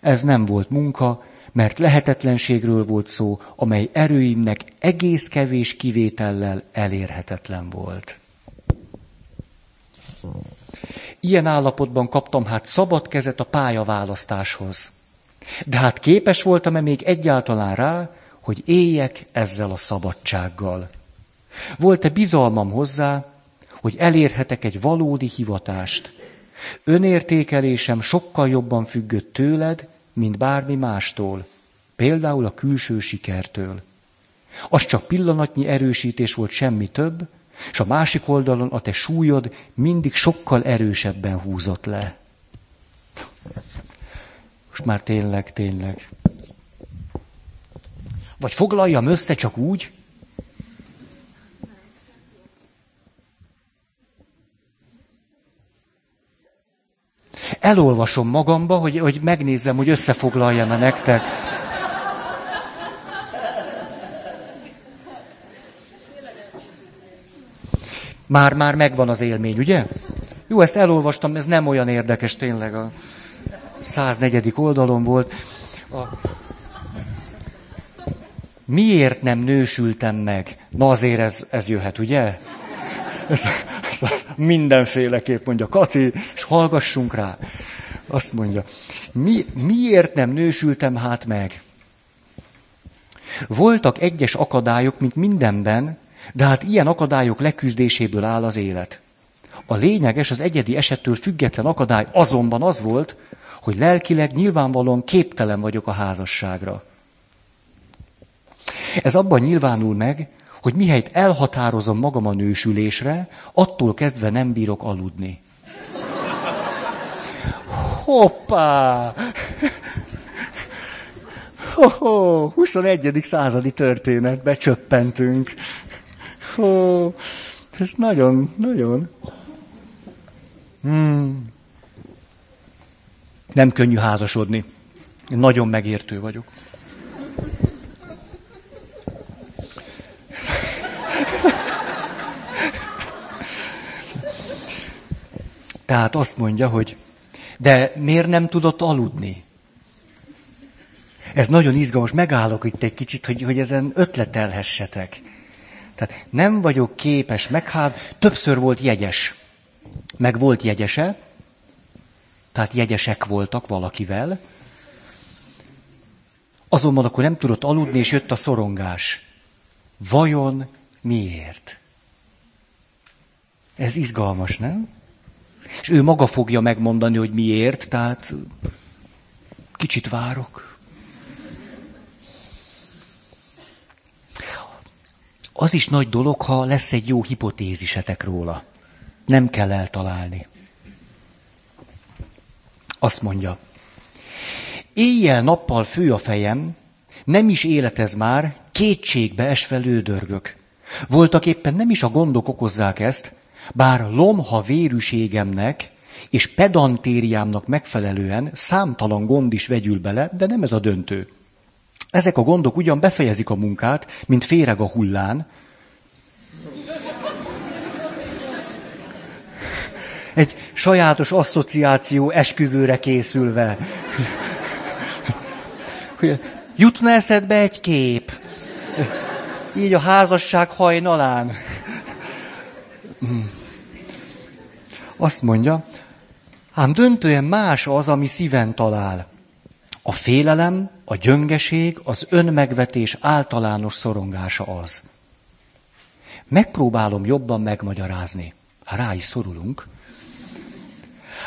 ez nem volt munka, mert lehetetlenségről volt szó, amely erőimnek egész kevés kivétellel elérhetetlen volt. Ilyen állapotban kaptam hát szabad kezet a pályaválasztáshoz. De hát képes voltam-e még egyáltalán rá, hogy éljek ezzel a szabadsággal? Volt-e bizalmam hozzá, hogy elérhetek egy valódi hivatást? Önértékelésem sokkal jobban függött tőled, mint bármi mástól, például a külső sikertől. Az csak pillanatnyi erősítés volt semmi több, és a másik oldalon a te súlyod mindig sokkal erősebben húzott le. Most már tényleg, tényleg. Vagy foglaljam össze csak úgy, Elolvasom magamba, hogy, hogy megnézzem, hogy összefoglaljam-e nektek. Már-már megvan az élmény, ugye? Jó, ezt elolvastam, ez nem olyan érdekes tényleg. A 104. oldalon volt. A... Miért nem nősültem meg? Na azért ez, ez jöhet, ugye? Ez, ez mindenféleképp mondja Kati, és hallgassunk rá. Azt mondja, mi, miért nem nősültem hát meg? Voltak egyes akadályok, mint mindenben, de hát ilyen akadályok leküzdéséből áll az élet. A lényeges, az egyedi esettől független akadály azonban az volt, hogy lelkileg nyilvánvalóan képtelen vagyok a házasságra. Ez abban nyilvánul meg, hogy mihelyt elhatározom magam a nősülésre, attól kezdve nem bírok aludni. Hoppá! Ho-ho, 21. századi történet, becsöppentünk. Ó, ez nagyon, nagyon. Hmm. Nem könnyű házasodni. Én nagyon megértő vagyok. Tehát azt mondja, hogy de miért nem tudott aludni? Ez nagyon izgalmas, megállok itt egy kicsit, hogy, hogy ezen ötletelhessetek. Tehát nem vagyok képes, meg többször volt jegyes. Meg volt jegyese, tehát jegyesek voltak valakivel, azonban akkor nem tudott aludni, és jött a szorongás. Vajon miért? Ez izgalmas, nem? És ő maga fogja megmondani, hogy miért, tehát kicsit várok. Az is nagy dolog, ha lesz egy jó hipotézisetek róla. Nem kell eltalálni. Azt mondja, éjjel-nappal fő a fejem, nem is életez már, kétségbe esve lődörgök. Voltak éppen nem is a gondok okozzák ezt, bár lomha vérűségemnek és pedantériámnak megfelelően számtalan gond is vegyül bele, de nem ez a döntő. Ezek a gondok ugyan befejezik a munkát, mint féreg a hullán. Egy sajátos asszociáció esküvőre készülve. Jutna eszedbe egy kép. Így a házasság hajnalán. Azt mondja, ám döntően más az, ami szíven talál. A félelem, a gyöngeség, az önmegvetés általános szorongása az. Megpróbálom jobban megmagyarázni. Ha rá is szorulunk.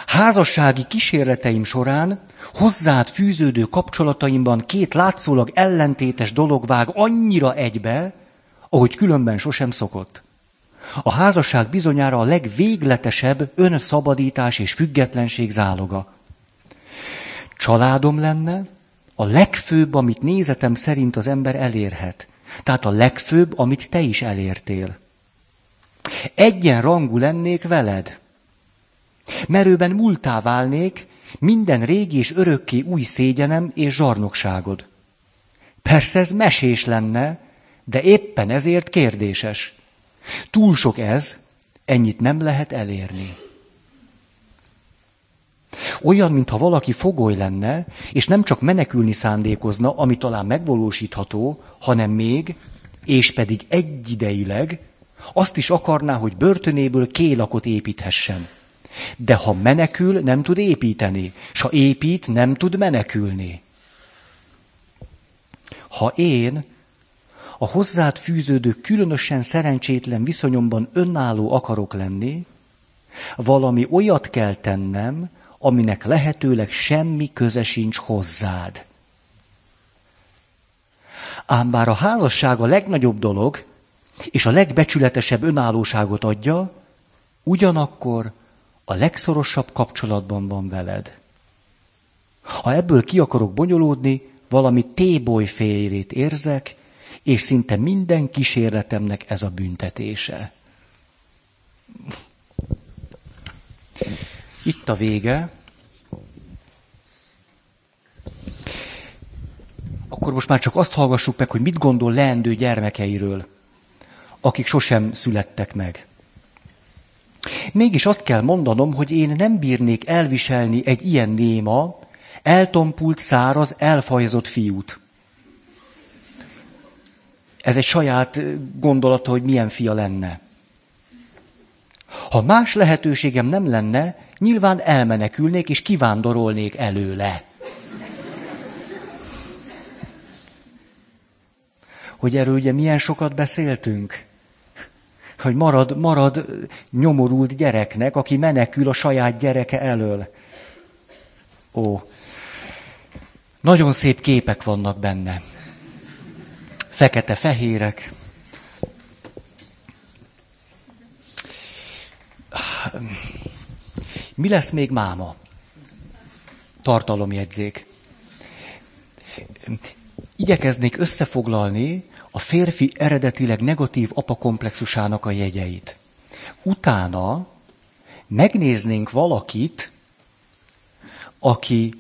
Házassági kísérleteim során hozzád fűződő kapcsolataimban két látszólag ellentétes dolog vág annyira egybe, ahogy különben sosem szokott. A házasság bizonyára a legvégletesebb önszabadítás és függetlenség záloga. Családom lenne a legfőbb, amit nézetem szerint az ember elérhet. Tehát a legfőbb, amit te is elértél. Egyenrangú lennék veled. Merőben múltá válnék minden régi és örökké új szégyenem és zsarnokságod. Persze ez mesés lenne, de éppen ezért kérdéses. Túl sok ez, ennyit nem lehet elérni. Olyan, mintha valaki fogoly lenne, és nem csak menekülni szándékozna, ami talán megvalósítható, hanem még, és pedig egyidejileg, azt is akarná, hogy börtönéből kélakot építhessen. De ha menekül, nem tud építeni, s ha épít, nem tud menekülni. Ha én a hozzád fűződő különösen szerencsétlen viszonyomban önálló akarok lenni, valami olyat kell tennem, aminek lehetőleg semmi köze sincs hozzád. Ám bár a házasság a legnagyobb dolog, és a legbecsületesebb önállóságot adja, ugyanakkor a legszorosabb kapcsolatban van veled. Ha ebből ki akarok bonyolódni, valami téboly félrét érzek, és szinte minden kísérletemnek ez a büntetése. Itt a vége. Akkor most már csak azt hallgassuk meg, hogy mit gondol leendő gyermekeiről, akik sosem születtek meg. Mégis azt kell mondanom, hogy én nem bírnék elviselni egy ilyen néma, eltompult, száraz, elfajzott fiút. Ez egy saját gondolata, hogy milyen fia lenne. Ha más lehetőségem nem lenne, nyilván elmenekülnék és kivándorolnék előle. Hogy erről ugye milyen sokat beszéltünk? Hogy marad, marad nyomorult gyereknek, aki menekül a saját gyereke elől. Ó, nagyon szép képek vannak benne. Fekete-fehérek. Mi lesz még máma? Tartalomjegyzék. Igyekeznék összefoglalni a férfi eredetileg negatív apakomplexusának a jegyeit. Utána megnéznénk valakit, aki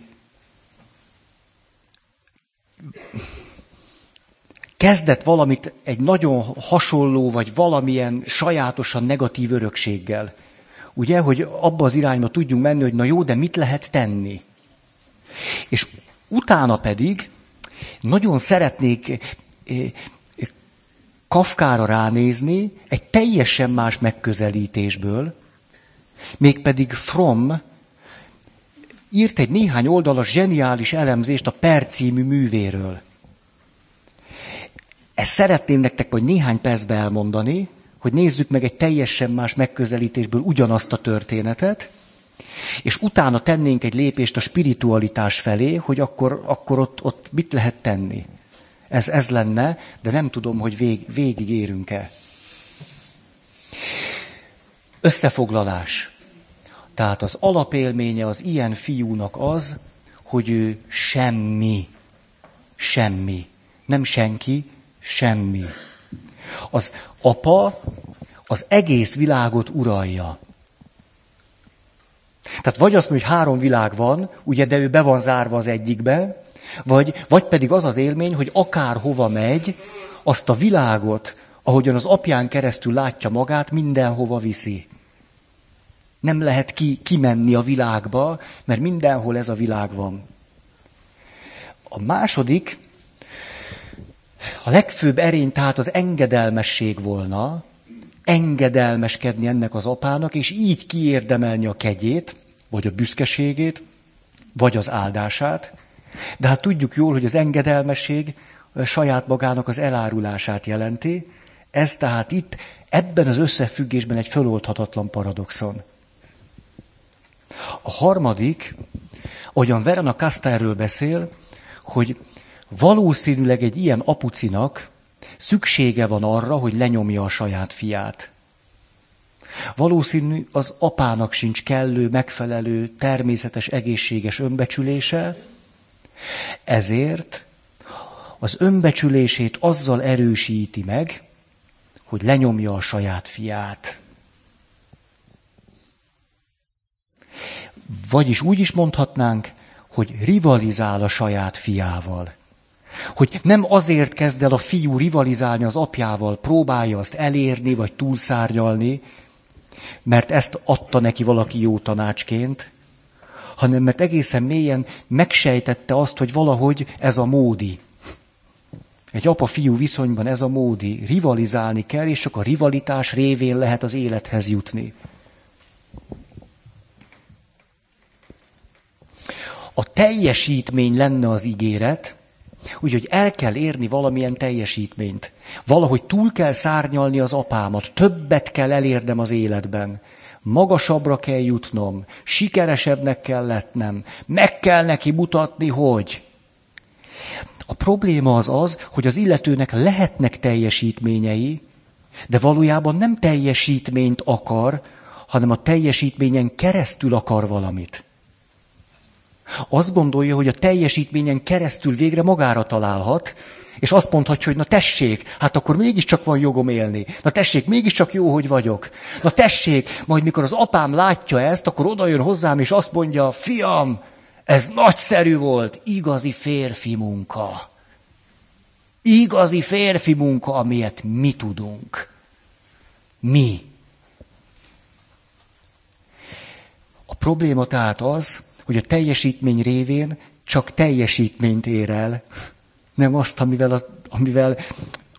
kezdett valamit egy nagyon hasonló, vagy valamilyen sajátosan negatív örökséggel. Ugye, hogy abba az irányba tudjunk menni, hogy na jó, de mit lehet tenni? És utána pedig nagyon szeretnék eh, Kafkára ránézni egy teljesen más megközelítésből, mégpedig Fromm írt egy néhány oldalas zseniális elemzést a Per című művéről. Ezt szeretném nektek vagy néhány percbe elmondani, hogy nézzük meg egy teljesen más megközelítésből ugyanazt a történetet, és utána tennénk egy lépést a spiritualitás felé, hogy akkor, akkor ott, ott mit lehet tenni. Ez, ez lenne, de nem tudom, hogy vég, végig érünk-e. Összefoglalás. Tehát az alapélménye az ilyen fiúnak az, hogy ő semmi. Semmi. Nem senki, semmi. Az apa az egész világot uralja. Tehát vagy azt mondja, hogy három világ van, ugye, de ő be van zárva az egyikbe, vagy, vagy pedig az az élmény, hogy akár hova megy, azt a világot, ahogyan az apján keresztül látja magát, mindenhova viszi. Nem lehet ki, kimenni a világba, mert mindenhol ez a világ van. A második, a legfőbb erény tehát az engedelmesség volna, engedelmeskedni ennek az apának, és így kiérdemelni a kegyét, vagy a büszkeségét, vagy az áldását. De hát tudjuk jól, hogy az engedelmesség saját magának az elárulását jelenti, Ez tehát itt, ebben az összefüggésben egy föloldhatatlan paradoxon. A harmadik, ahogyan Verena Kasta erről beszél, hogy valószínűleg egy ilyen apucinak szüksége van arra, hogy lenyomja a saját fiát. Valószínű az apának sincs kellő, megfelelő, természetes, egészséges önbecsülése, ezért az önbecsülését azzal erősíti meg, hogy lenyomja a saját fiát. Vagyis úgy is mondhatnánk, hogy rivalizál a saját fiával. Hogy nem azért kezd el a fiú rivalizálni az apjával, próbálja azt elérni, vagy túlszárnyalni, mert ezt adta neki valaki jó tanácsként, hanem mert egészen mélyen megsejtette azt, hogy valahogy ez a módi. Egy apa-fiú viszonyban ez a módi. Rivalizálni kell, és csak a rivalitás révén lehet az élethez jutni. A teljesítmény lenne az ígéret, úgyhogy el kell érni valamilyen teljesítményt. Valahogy túl kell szárnyalni az apámat, többet kell elérnem az életben. Magasabbra kell jutnom, sikeresebbnek kell letnem, meg kell neki mutatni, hogy. A probléma az az, hogy az illetőnek lehetnek teljesítményei, de valójában nem teljesítményt akar, hanem a teljesítményen keresztül akar valamit. Azt gondolja, hogy a teljesítményen keresztül végre magára találhat, és azt mondhatja, hogy na tessék, hát akkor mégiscsak van jogom élni. Na tessék, mégiscsak jó, hogy vagyok. Na tessék, majd mikor az apám látja ezt, akkor oda jön hozzám, és azt mondja, fiam, ez nagyszerű volt, igazi férfi munka. Igazi férfi munka, amilyet mi tudunk. Mi. A probléma tehát az, hogy a teljesítmény révén csak teljesítményt ér el, nem azt, amivel, a, amivel,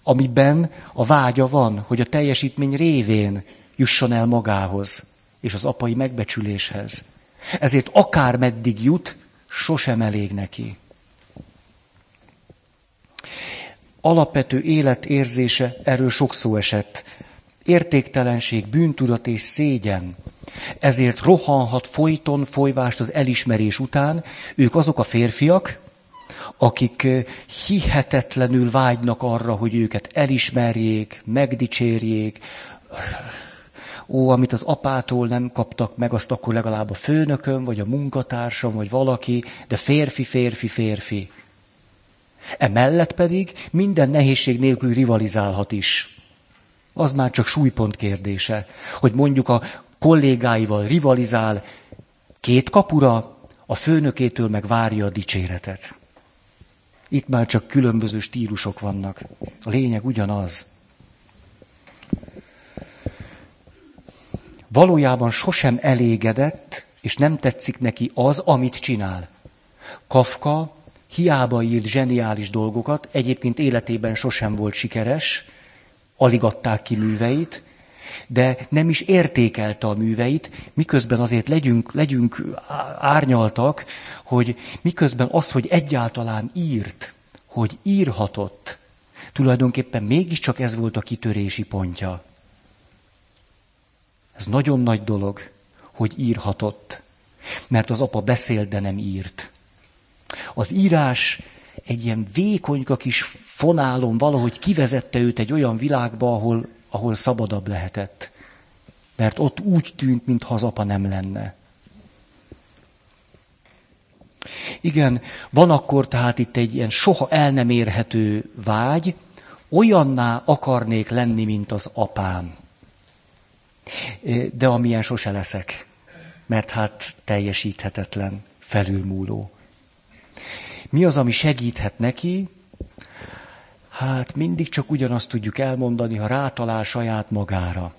amiben a vágya van, hogy a teljesítmény révén jusson el magához és az apai megbecsüléshez. Ezért akár meddig jut, sosem elég neki. Alapvető életérzése, erről sok szó esett. Értéktelenség, bűntudat és szégyen. Ezért rohanhat folyton folyvást az elismerés után. Ők azok a férfiak, akik hihetetlenül vágynak arra, hogy őket elismerjék, megdicsérjék, ó, amit az apától nem kaptak meg, azt akkor legalább a főnököm, vagy a munkatársam, vagy valaki, de férfi, férfi, férfi. Emellett pedig minden nehézség nélkül rivalizálhat is. Az már csak súlypont kérdése, hogy mondjuk a kollégáival rivalizál két kapura, a főnökétől meg várja a dicséretet. Itt már csak különböző stílusok vannak. A lényeg ugyanaz. Valójában sosem elégedett, és nem tetszik neki az, amit csinál. Kafka hiába írt zseniális dolgokat, egyébként életében sosem volt sikeres, alig adták ki műveit, de nem is értékelte a műveit, miközben azért legyünk, legyünk árnyaltak, hogy miközben az, hogy egyáltalán írt, hogy írhatott, tulajdonképpen mégiscsak ez volt a kitörési pontja. Ez nagyon nagy dolog, hogy írhatott, mert az apa beszélt, de nem írt. Az írás egy ilyen vékonyka kis fonálon valahogy kivezette őt egy olyan világba, ahol ahol szabadabb lehetett. Mert ott úgy tűnt, mintha az apa nem lenne. Igen, van akkor tehát itt egy ilyen soha el nem érhető vágy, olyanná akarnék lenni, mint az apám. De amilyen sose leszek, mert hát teljesíthetetlen, felülmúló. Mi az, ami segíthet neki? Hát mindig csak ugyanazt tudjuk elmondani, ha rátalál saját magára.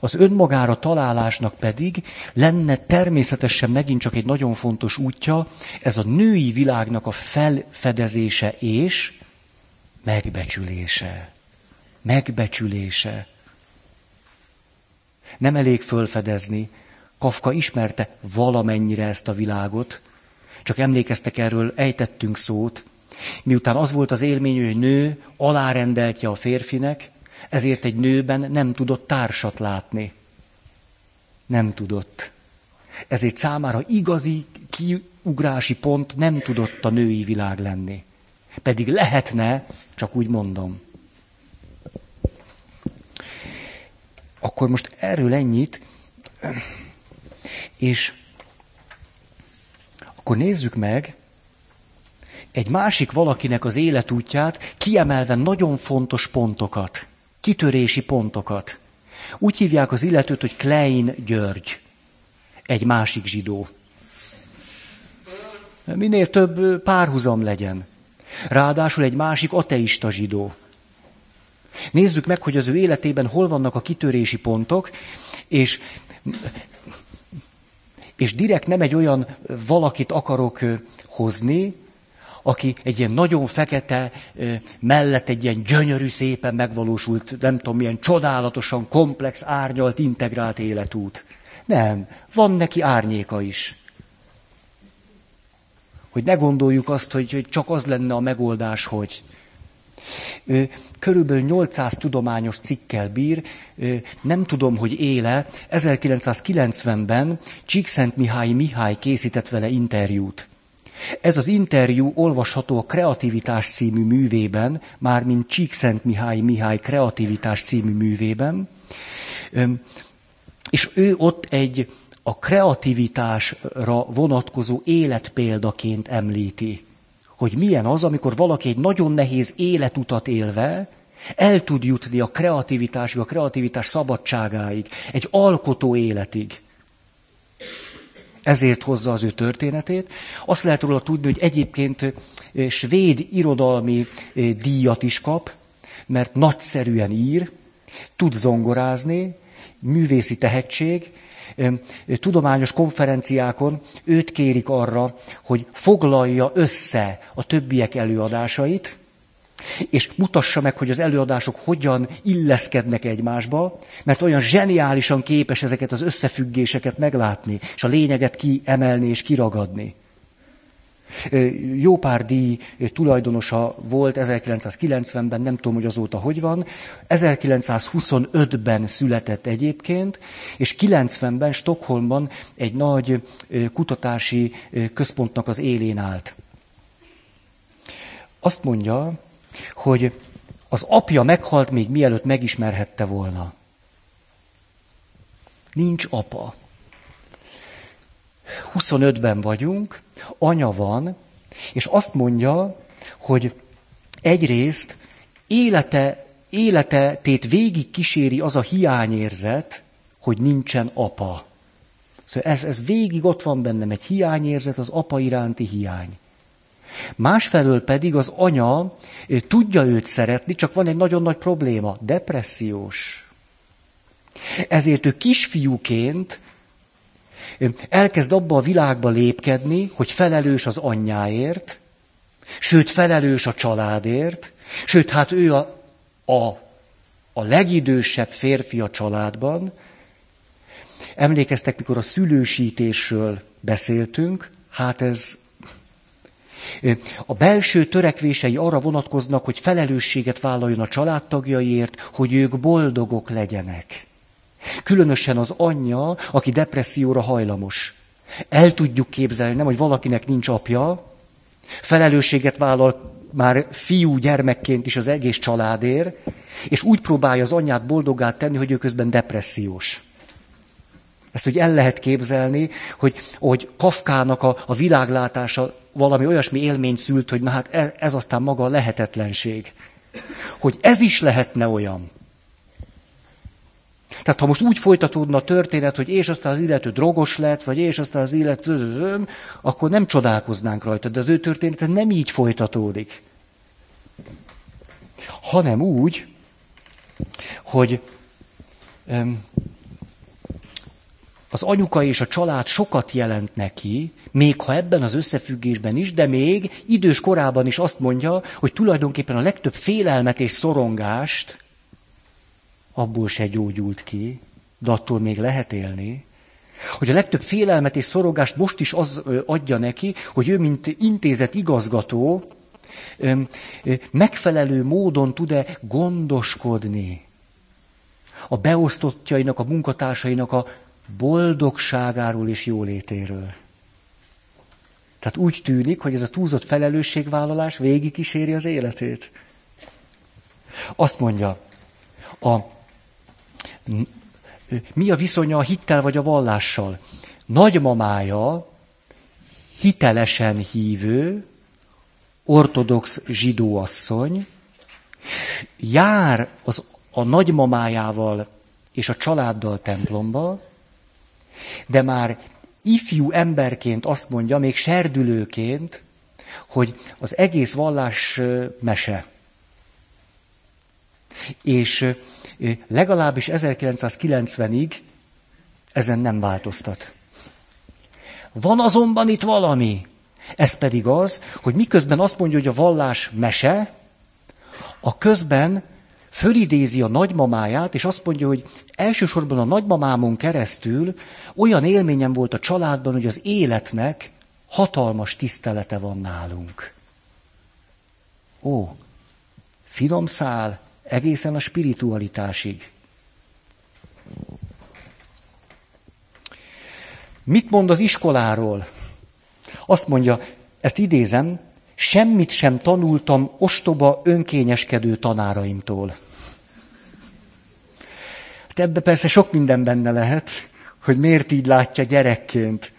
Az önmagára találásnak pedig lenne természetesen megint csak egy nagyon fontos útja, ez a női világnak a felfedezése és megbecsülése. Megbecsülése. Nem elég fölfedezni. Kafka ismerte valamennyire ezt a világot, csak emlékeztek erről, ejtettünk szót, Miután az volt az élmény, hogy nő alárendeltje a férfinek, Ezért egy nőben nem tudott társat látni. Nem tudott. Ezért számára igazi kiugrási pont nem tudott a női világ lenni. Pedig lehetne, csak úgy mondom. Akkor most erről ennyit, és akkor nézzük meg egy másik valakinek az életútját, kiemelve nagyon fontos pontokat, kitörési pontokat. Úgy hívják az illetőt, hogy Klein György, egy másik zsidó. Minél több párhuzam legyen. Ráadásul egy másik ateista zsidó. Nézzük meg, hogy az ő életében hol vannak a kitörési pontok, és, és direkt nem egy olyan valakit akarok hozni, aki egy ilyen nagyon fekete mellett egy ilyen gyönyörű, szépen megvalósult, nem tudom, milyen csodálatosan komplex, árnyalt, integrált életút. Nem, van neki árnyéka is. Hogy ne gondoljuk azt, hogy, hogy csak az lenne a megoldás, hogy körülbelül 800 tudományos cikkel bír, nem tudom, hogy éle. 1990-ben Csíkszent Mihály Mihály készített vele interjút. Ez az interjú olvasható a Kreativitás című művében, mármint Csíkszent Mihály Mihály Kreativitás című művében, és ő ott egy a kreativitásra vonatkozó életpéldaként említi hogy milyen az, amikor valaki egy nagyon nehéz életutat élve el tud jutni a kreativitásig, a kreativitás szabadságáig, egy alkotó életig. Ezért hozza az ő történetét. Azt lehet róla tudni, hogy egyébként svéd irodalmi díjat is kap, mert nagyszerűen ír, tud zongorázni, művészi tehetség, tudományos konferenciákon őt kérik arra, hogy foglalja össze a többiek előadásait, és mutassa meg, hogy az előadások hogyan illeszkednek egymásba, mert olyan zseniálisan képes ezeket az összefüggéseket meglátni, és a lényeget kiemelni és kiragadni. Jó pár díj tulajdonosa volt 1990-ben, nem tudom, hogy azóta hogy van. 1925-ben született egyébként, és 90-ben Stockholmban egy nagy kutatási központnak az élén állt. Azt mondja, hogy az apja meghalt még mielőtt megismerhette volna. Nincs apa. 25-ben vagyunk, anya van, és azt mondja, hogy egyrészt élete, élete tét végig kíséri az a hiányérzet, hogy nincsen apa. Szóval ez, ez végig ott van bennem, egy hiányérzet, az apa iránti hiány. Másfelől pedig az anya tudja őt szeretni, csak van egy nagyon nagy probléma, depressziós. Ezért ő kisfiúként elkezd abba a világba lépkedni, hogy felelős az anyjáért, sőt felelős a családért, sőt hát ő a, a, a legidősebb férfi a családban. Emlékeztek, mikor a szülősítésről beszéltünk, hát ez a belső törekvései arra vonatkoznak, hogy felelősséget vállaljon a családtagjaiért, hogy ők boldogok legyenek. Különösen az anyja, aki depresszióra hajlamos. El tudjuk képzelni, nem, hogy valakinek nincs apja, felelősséget vállal már fiú gyermekként is az egész családért, és úgy próbálja az anyját boldogát tenni, hogy ő közben depressziós. Ezt úgy el lehet képzelni, hogy, hogy Kafkának a, a világlátása valami olyasmi élmény szült, hogy na hát ez, ez aztán maga a lehetetlenség. Hogy ez is lehetne olyan. Tehát ha most úgy folytatódna a történet, hogy és aztán az illető drogos lett, vagy és aztán az illető, akkor nem csodálkoznánk rajta, de az ő története nem így folytatódik. Hanem úgy, hogy az anyuka és a család sokat jelent neki, még ha ebben az összefüggésben is, de még idős korában is azt mondja, hogy tulajdonképpen a legtöbb félelmet és szorongást abból se gyógyult ki, de attól még lehet élni. Hogy a legtöbb félelmet és szorogást most is az adja neki, hogy ő, mint intézet igazgató, megfelelő módon tud-e gondoskodni a beosztottjainak, a munkatársainak a boldogságáról és jólétéről. Tehát úgy tűnik, hogy ez a túlzott felelősségvállalás végig kíséri az életét. Azt mondja, a, mi a viszonya a hittel vagy a vallással? Nagymamája hitelesen hívő, ortodox zsidóasszony, jár az, a nagymamájával és a családdal templomba, de már ifjú emberként azt mondja, még serdülőként, hogy az egész vallás mese. És legalábbis 1990-ig ezen nem változtat. Van azonban itt valami. Ez pedig az, hogy miközben azt mondja, hogy a vallás mese, a közben fölidézi a nagymamáját, és azt mondja, hogy elsősorban a nagymamámon keresztül olyan élményem volt a családban, hogy az életnek hatalmas tisztelete van nálunk. Ó, finom szál egészen a spiritualitásig. Mit mond az iskoláról? Azt mondja, ezt idézem, semmit sem tanultam ostoba, önkényeskedő tanáraimtól. Hát ebbe persze sok minden benne lehet, hogy miért így látja gyerekként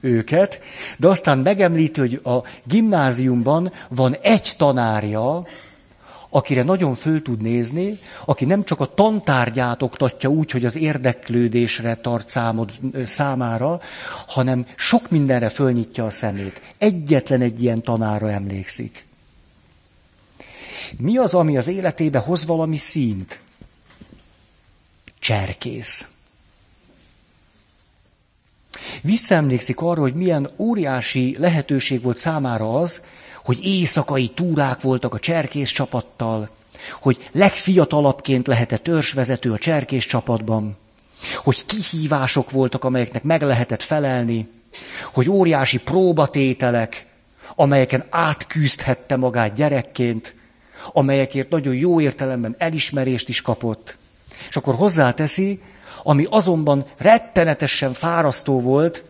őket, de aztán megemlíti, hogy a gimnáziumban van egy tanárja, akire nagyon föl tud nézni, aki nem csak a tantárgyát oktatja úgy, hogy az érdeklődésre tart számod, számára, hanem sok mindenre fölnyitja a szemét. Egyetlen egy ilyen tanára emlékszik. Mi az, ami az életébe hoz valami színt? Cserkész. Visszaemlékszik arra, hogy milyen óriási lehetőség volt számára az, hogy éjszakai túrák voltak a cserkész csapattal, hogy legfiatalabbként lehetett törzsvezető a cserkész csapatban, hogy kihívások voltak, amelyeknek meg lehetett felelni, hogy óriási próbatételek, amelyeken átküzdhette magát gyerekként, amelyekért nagyon jó értelemben elismerést is kapott. És akkor hozzáteszi, ami azonban rettenetesen fárasztó volt,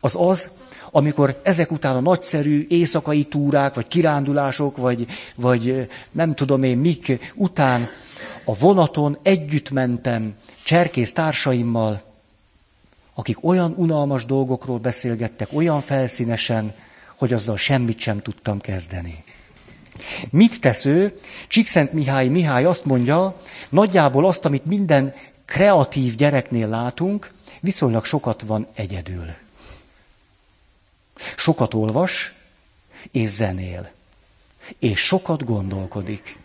az az, amikor ezek után a nagyszerű éjszakai túrák, vagy kirándulások, vagy, vagy nem tudom én mik után a vonaton együtt mentem cserkész társaimmal, akik olyan unalmas dolgokról beszélgettek, olyan felszínesen, hogy azzal semmit sem tudtam kezdeni. Mit tesz ő? Csíkszent Mihály Mihály azt mondja, nagyjából azt, amit minden kreatív gyereknél látunk, viszonylag sokat van egyedül. Sokat olvas, és zenél. És sokat gondolkodik.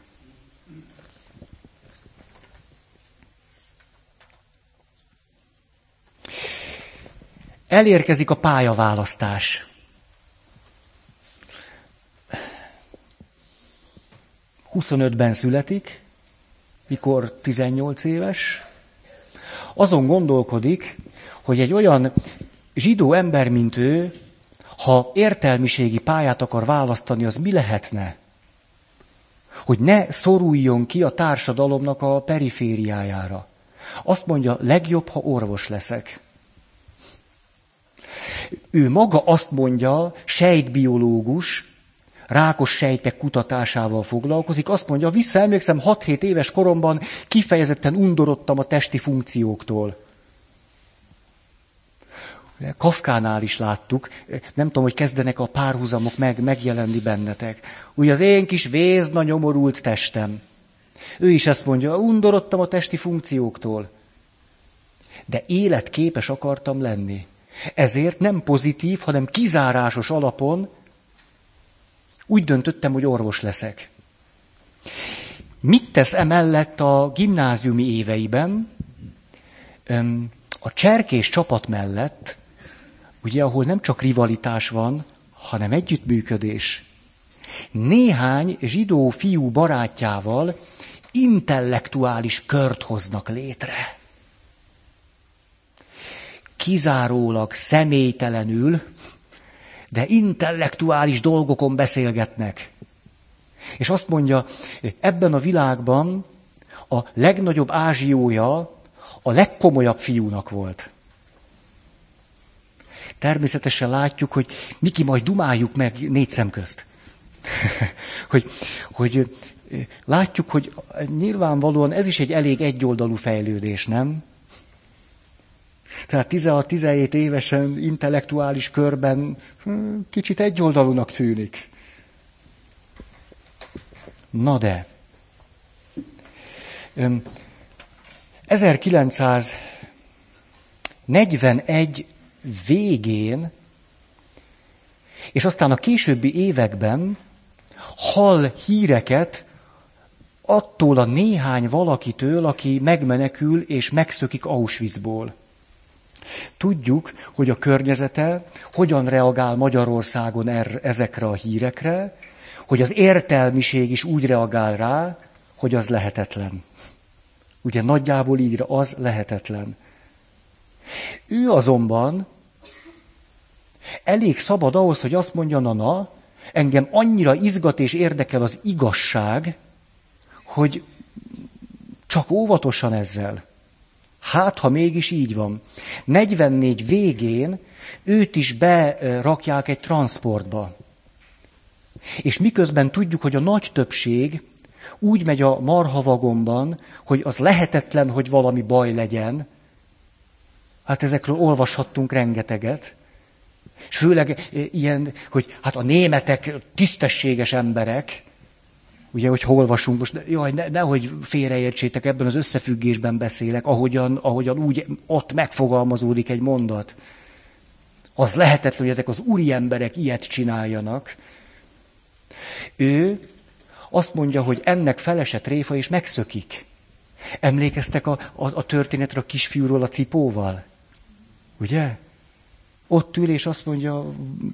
Elérkezik a pályaválasztás. Huszonötben születik, mikor 18 éves, azon gondolkodik, hogy egy olyan zsidó ember, mint ő, ha értelmiségi pályát akar választani, az mi lehetne? Hogy ne szoruljon ki a társadalomnak a perifériájára. Azt mondja, legjobb, ha orvos leszek. Ő maga azt mondja, sejtbiológus, rákos sejtek kutatásával foglalkozik, azt mondja, visszaemlékszem, 6-7 éves koromban kifejezetten undorodtam a testi funkcióktól. Kafkánál is láttuk, nem tudom, hogy kezdenek a párhuzamok meg, megjelenni bennetek. Úgy az én kis vézna nyomorult testem. Ő is ezt mondja, undorodtam a testi funkcióktól. De életképes akartam lenni. Ezért nem pozitív, hanem kizárásos alapon úgy döntöttem, hogy orvos leszek. Mit tesz emellett a gimnáziumi éveiben? A cserkés csapat mellett ugye, ahol nem csak rivalitás van, hanem együttműködés. Néhány zsidó fiú barátjával intellektuális kört hoznak létre. Kizárólag személytelenül, de intellektuális dolgokon beszélgetnek. És azt mondja, ebben a világban a legnagyobb ázsiója a legkomolyabb fiúnak volt. Természetesen látjuk, hogy Miki majd dumáljuk meg négy szem közt. hogy, hogy látjuk, hogy nyilvánvalóan ez is egy elég egyoldalú fejlődés, nem? Tehát 16-17 évesen intellektuális körben hm, kicsit egyoldalúnak tűnik. Na de. 1941 végén, és aztán a későbbi években hall híreket attól a néhány valakitől, aki megmenekül és megszökik Auschwitzból. Tudjuk, hogy a környezete hogyan reagál Magyarországon er, ezekre a hírekre, hogy az értelmiség is úgy reagál rá, hogy az lehetetlen. Ugye nagyjából így az lehetetlen. Ő azonban elég szabad ahhoz, hogy azt mondja, na, na, engem annyira izgat és érdekel az igazság, hogy csak óvatosan ezzel. Hát, ha mégis így van. 44 végén őt is berakják egy transportba. És miközben tudjuk, hogy a nagy többség úgy megy a marhavagomban, hogy az lehetetlen, hogy valami baj legyen, hát ezekről olvashattunk rengeteget, és főleg eh, ilyen, hogy hát a németek tisztességes emberek, ugye, hogy hol olvasunk, most jaj, ne, nehogy félreértsétek, ebben az összefüggésben beszélek, ahogyan, ahogyan úgy ott megfogalmazódik egy mondat. Az lehetetlen, hogy ezek az úri emberek ilyet csináljanak. Ő azt mondja, hogy ennek felesett tréfa, és megszökik. Emlékeztek a, a, a történetre a kisfiúról a cipóval? Ugye? Ott ül, és azt mondja,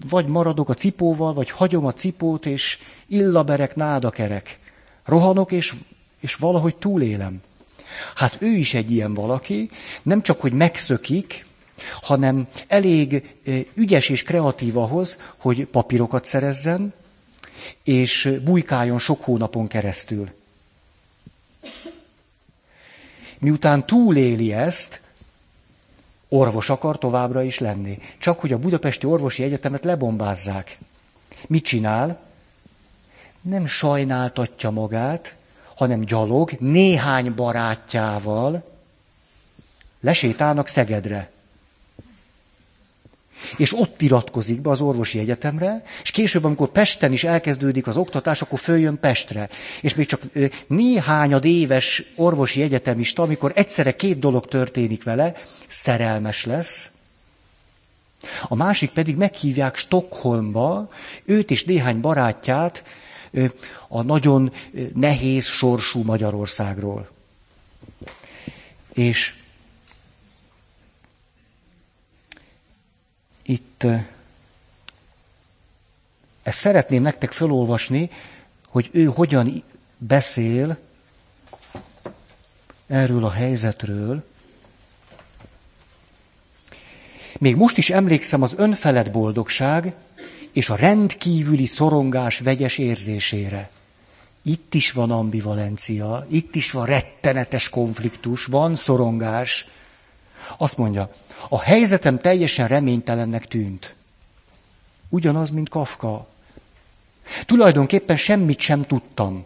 vagy maradok a cipóval, vagy hagyom a cipót, és illaberek, nádakerek. Rohanok, és, és valahogy túlélem. Hát ő is egy ilyen valaki, nem csak, hogy megszökik, hanem elég ügyes és kreatív ahhoz, hogy papírokat szerezzen, és bujkáljon sok hónapon keresztül. Miután túléli ezt, orvos akar továbbra is lenni. Csak hogy a Budapesti Orvosi Egyetemet lebombázzák. Mit csinál? Nem sajnáltatja magát, hanem gyalog néhány barátjával lesétálnak Szegedre és ott iratkozik be az orvosi egyetemre, és később, amikor Pesten is elkezdődik az oktatás, akkor följön Pestre. És még csak néhányad éves orvosi egyetemista, amikor egyszerre két dolog történik vele, szerelmes lesz, a másik pedig meghívják Stockholmba, őt és néhány barátját a nagyon nehéz sorsú Magyarországról. És itt ezt szeretném nektek felolvasni, hogy ő hogyan beszél erről a helyzetről. Még most is emlékszem az önfelett boldogság és a rendkívüli szorongás vegyes érzésére. Itt is van ambivalencia, itt is van rettenetes konfliktus, van szorongás. Azt mondja, a helyzetem teljesen reménytelennek tűnt. Ugyanaz, mint Kafka. Tulajdonképpen semmit sem tudtam.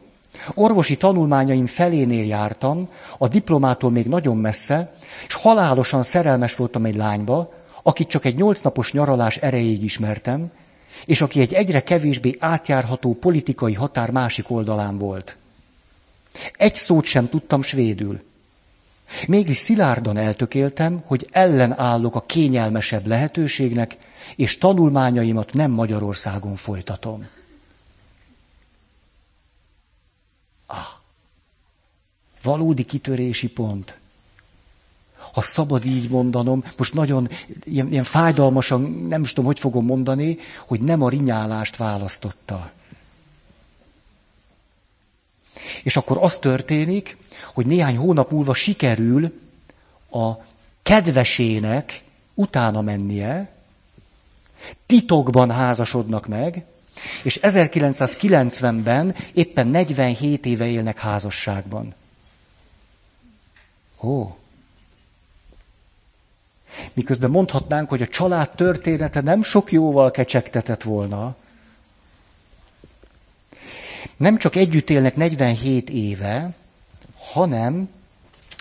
Orvosi tanulmányaim felénél jártam, a diplomától még nagyon messze, és halálosan szerelmes voltam egy lányba, akit csak egy nyolc napos nyaralás erejéig ismertem, és aki egy egyre kevésbé átjárható politikai határ másik oldalán volt. Egy szót sem tudtam svédül. Mégis szilárdan eltökéltem, hogy ellenállok a kényelmesebb lehetőségnek, és tanulmányaimat nem Magyarországon folytatom. Ah, valódi kitörési pont. Ha szabad így mondanom, most nagyon ilyen, ilyen fájdalmasan, nem is tudom, hogy fogom mondani, hogy nem a rinyálást választotta. És akkor az történik, hogy néhány hónap múlva sikerül a kedvesének utána mennie, titokban házasodnak meg, és 1990-ben éppen 47 éve élnek házasságban. Ó. Miközben mondhatnánk, hogy a család története nem sok jóval kecsegtetett volna. Nem csak együtt élnek 47 éve, hanem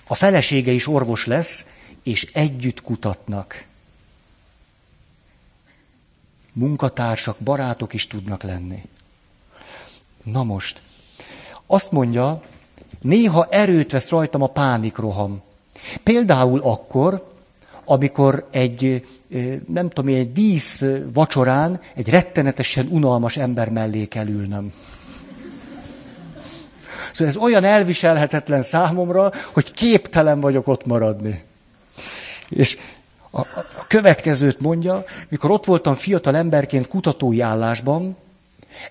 a felesége is orvos lesz, és együtt kutatnak. Munkatársak, barátok is tudnak lenni. Na most, azt mondja, néha erőt vesz rajtam a pánikroham. Például akkor, amikor egy, nem tudom, egy dísz vacsorán egy rettenetesen unalmas ember mellé kell ülnöm. Szóval ez olyan elviselhetetlen számomra, hogy képtelen vagyok ott maradni. És a, a következőt mondja, mikor ott voltam fiatal emberként kutatói állásban,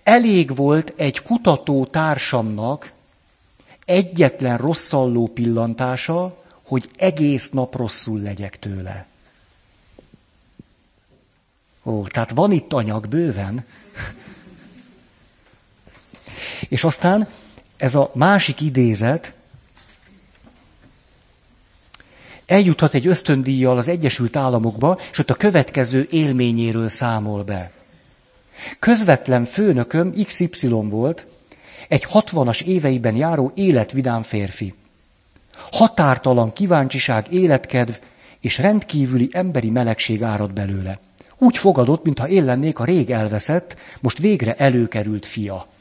elég volt egy kutató társamnak egyetlen rosszalló pillantása, hogy egész nap rosszul legyek tőle. Ó, tehát van itt anyag bőven. És aztán ez a másik idézet eljuthat egy ösztöndíjjal az Egyesült Államokba, és ott a következő élményéről számol be. Közvetlen főnököm XY volt, egy hatvanas éveiben járó életvidám férfi. Határtalan kíváncsiság, életkedv és rendkívüli emberi melegség árad belőle. Úgy fogadott, mintha én lennék a rég elveszett, most végre előkerült fia.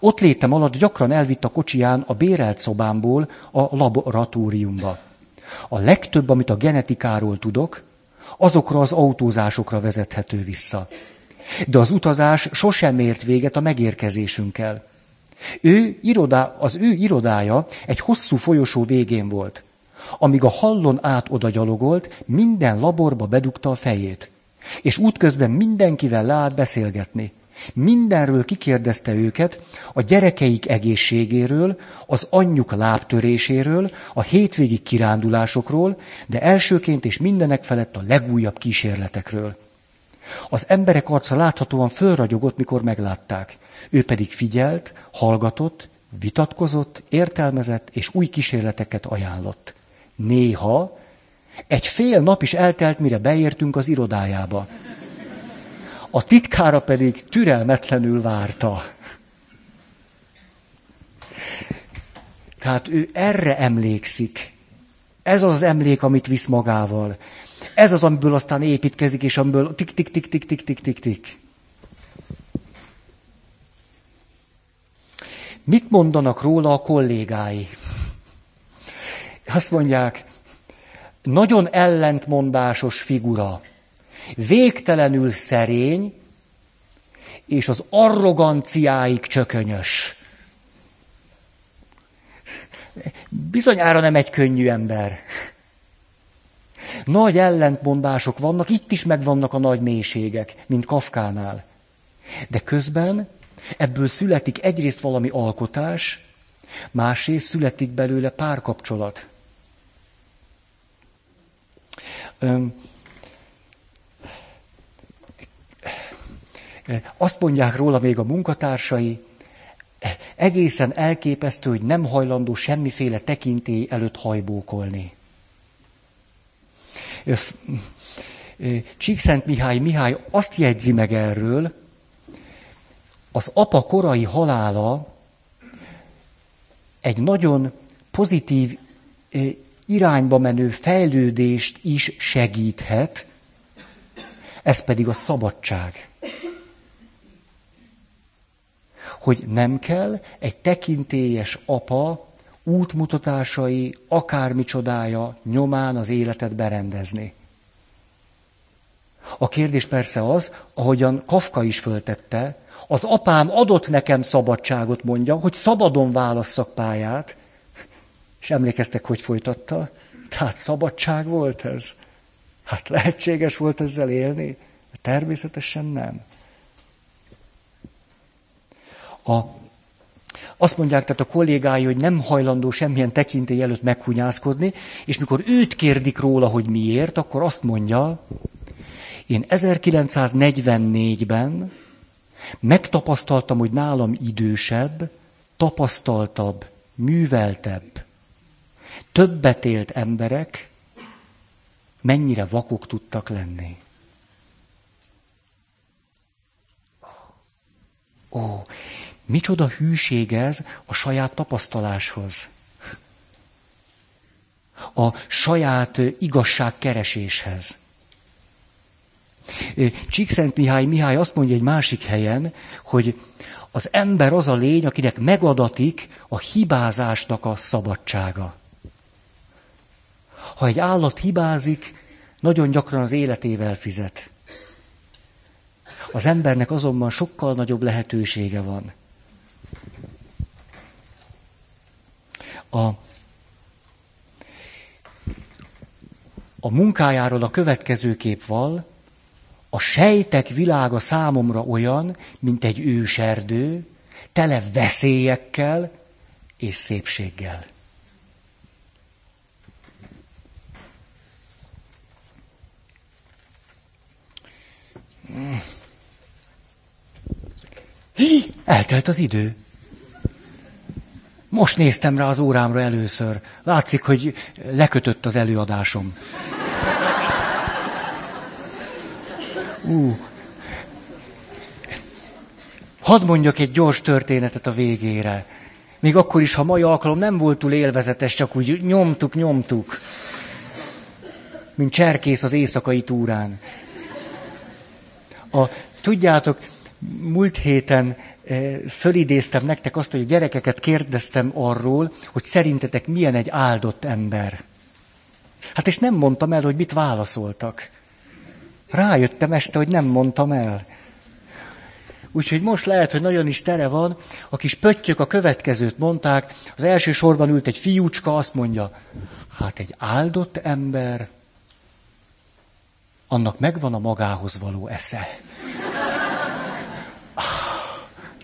Ott létem alatt gyakran elvitt a kocsiján a bérelt szobámból a laboratóriumba. A legtöbb, amit a genetikáról tudok, azokra az autózásokra vezethető vissza. De az utazás sosem ért véget a megérkezésünkkel. Ő irodá, az ő irodája egy hosszú folyosó végén volt. Amíg a hallon át oda gyalogolt, minden laborba bedugta a fejét. És útközben mindenkivel leállt beszélgetni. Mindenről kikérdezte őket, a gyerekeik egészségéről, az anyjuk lábtöréséről, a hétvégi kirándulásokról, de elsőként és mindenek felett a legújabb kísérletekről. Az emberek arca láthatóan fölragyogott, mikor meglátták. Ő pedig figyelt, hallgatott, vitatkozott, értelmezett, és új kísérleteket ajánlott. Néha egy fél nap is eltelt, mire beértünk az irodájába. A titkára pedig türelmetlenül várta. Tehát ő erre emlékszik. Ez az, az emlék, amit visz magával. Ez az, amiből aztán építkezik, és amiből tik-tik-tik-tik-tik-tik-tik-tik. Mit mondanak róla a kollégái? Azt mondják, nagyon ellentmondásos figura, végtelenül szerény, és az arroganciáig csökönyös. Bizonyára nem egy könnyű ember. Nagy ellentmondások vannak, itt is megvannak a nagy mélységek, mint Kafkánál. De közben ebből születik egyrészt valami alkotás, másrészt születik belőle párkapcsolat. Azt mondják róla még a munkatársai, egészen elképesztő, hogy nem hajlandó semmiféle tekintély előtt hajbókolni. Csíkszent Mihály Mihály azt jegyzi meg erről, az apa korai halála egy nagyon pozitív irányba menő fejlődést is segíthet, ez pedig a szabadság. Hogy nem kell egy tekintélyes apa útmutatásai, akármi csodája nyomán az életet berendezni. A kérdés persze az, ahogyan Kafka is föltette, az apám adott nekem szabadságot, mondja, hogy szabadon válasszak pályát. És emlékeztek, hogy folytatta? Tehát szabadság volt ez? Hát lehetséges volt ezzel élni? Természetesen nem. A, azt mondják tehát a kollégái, hogy nem hajlandó semmilyen tekintély előtt meghunyászkodni, és mikor őt kérdik róla, hogy miért, akkor azt mondja, én 1944-ben megtapasztaltam, hogy nálam idősebb, tapasztaltabb, műveltebb, többet élt emberek mennyire vakok tudtak lenni. Ó, micsoda hűség ez a saját tapasztaláshoz. A saját igazságkereséshez. Csíkszent Mihály Mihály azt mondja egy másik helyen, hogy az ember az a lény, akinek megadatik a hibázásnak a szabadsága. Ha egy állat hibázik, nagyon gyakran az életével fizet. Az embernek azonban sokkal nagyobb lehetősége van. A, a munkájáról a következő kép val, a sejtek világa számomra olyan, mint egy őserdő, tele veszélyekkel és szépséggel. Hí, eltelt az idő. Most néztem rá az órámra először. Látszik, hogy lekötött az előadásom. Ú. Hadd mondjak egy gyors történetet a végére. Még akkor is, ha mai alkalom nem volt túl élvezetes, csak úgy nyomtuk, nyomtuk. Mint cserkész az éjszakai túrán. A, tudjátok, múlt héten fölidéztem nektek azt, hogy a gyerekeket kérdeztem arról, hogy szerintetek milyen egy áldott ember. Hát és nem mondtam el, hogy mit válaszoltak. Rájöttem este, hogy nem mondtam el. Úgyhogy most lehet, hogy nagyon is tere van. A kis pöttyök a következőt mondták. Az első sorban ült egy fiúcska, azt mondja, hát egy áldott ember, annak megvan a magához való esze.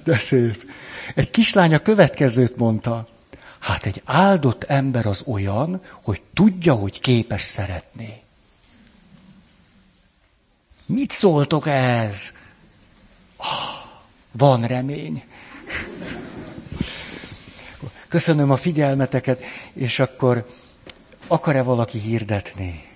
De szép. Egy kislány a következőt mondta. Hát egy áldott ember az olyan, hogy tudja, hogy képes szeretni. Mit szóltok ez? Oh, van remény. Köszönöm a figyelmeteket, és akkor akar-e valaki hirdetni?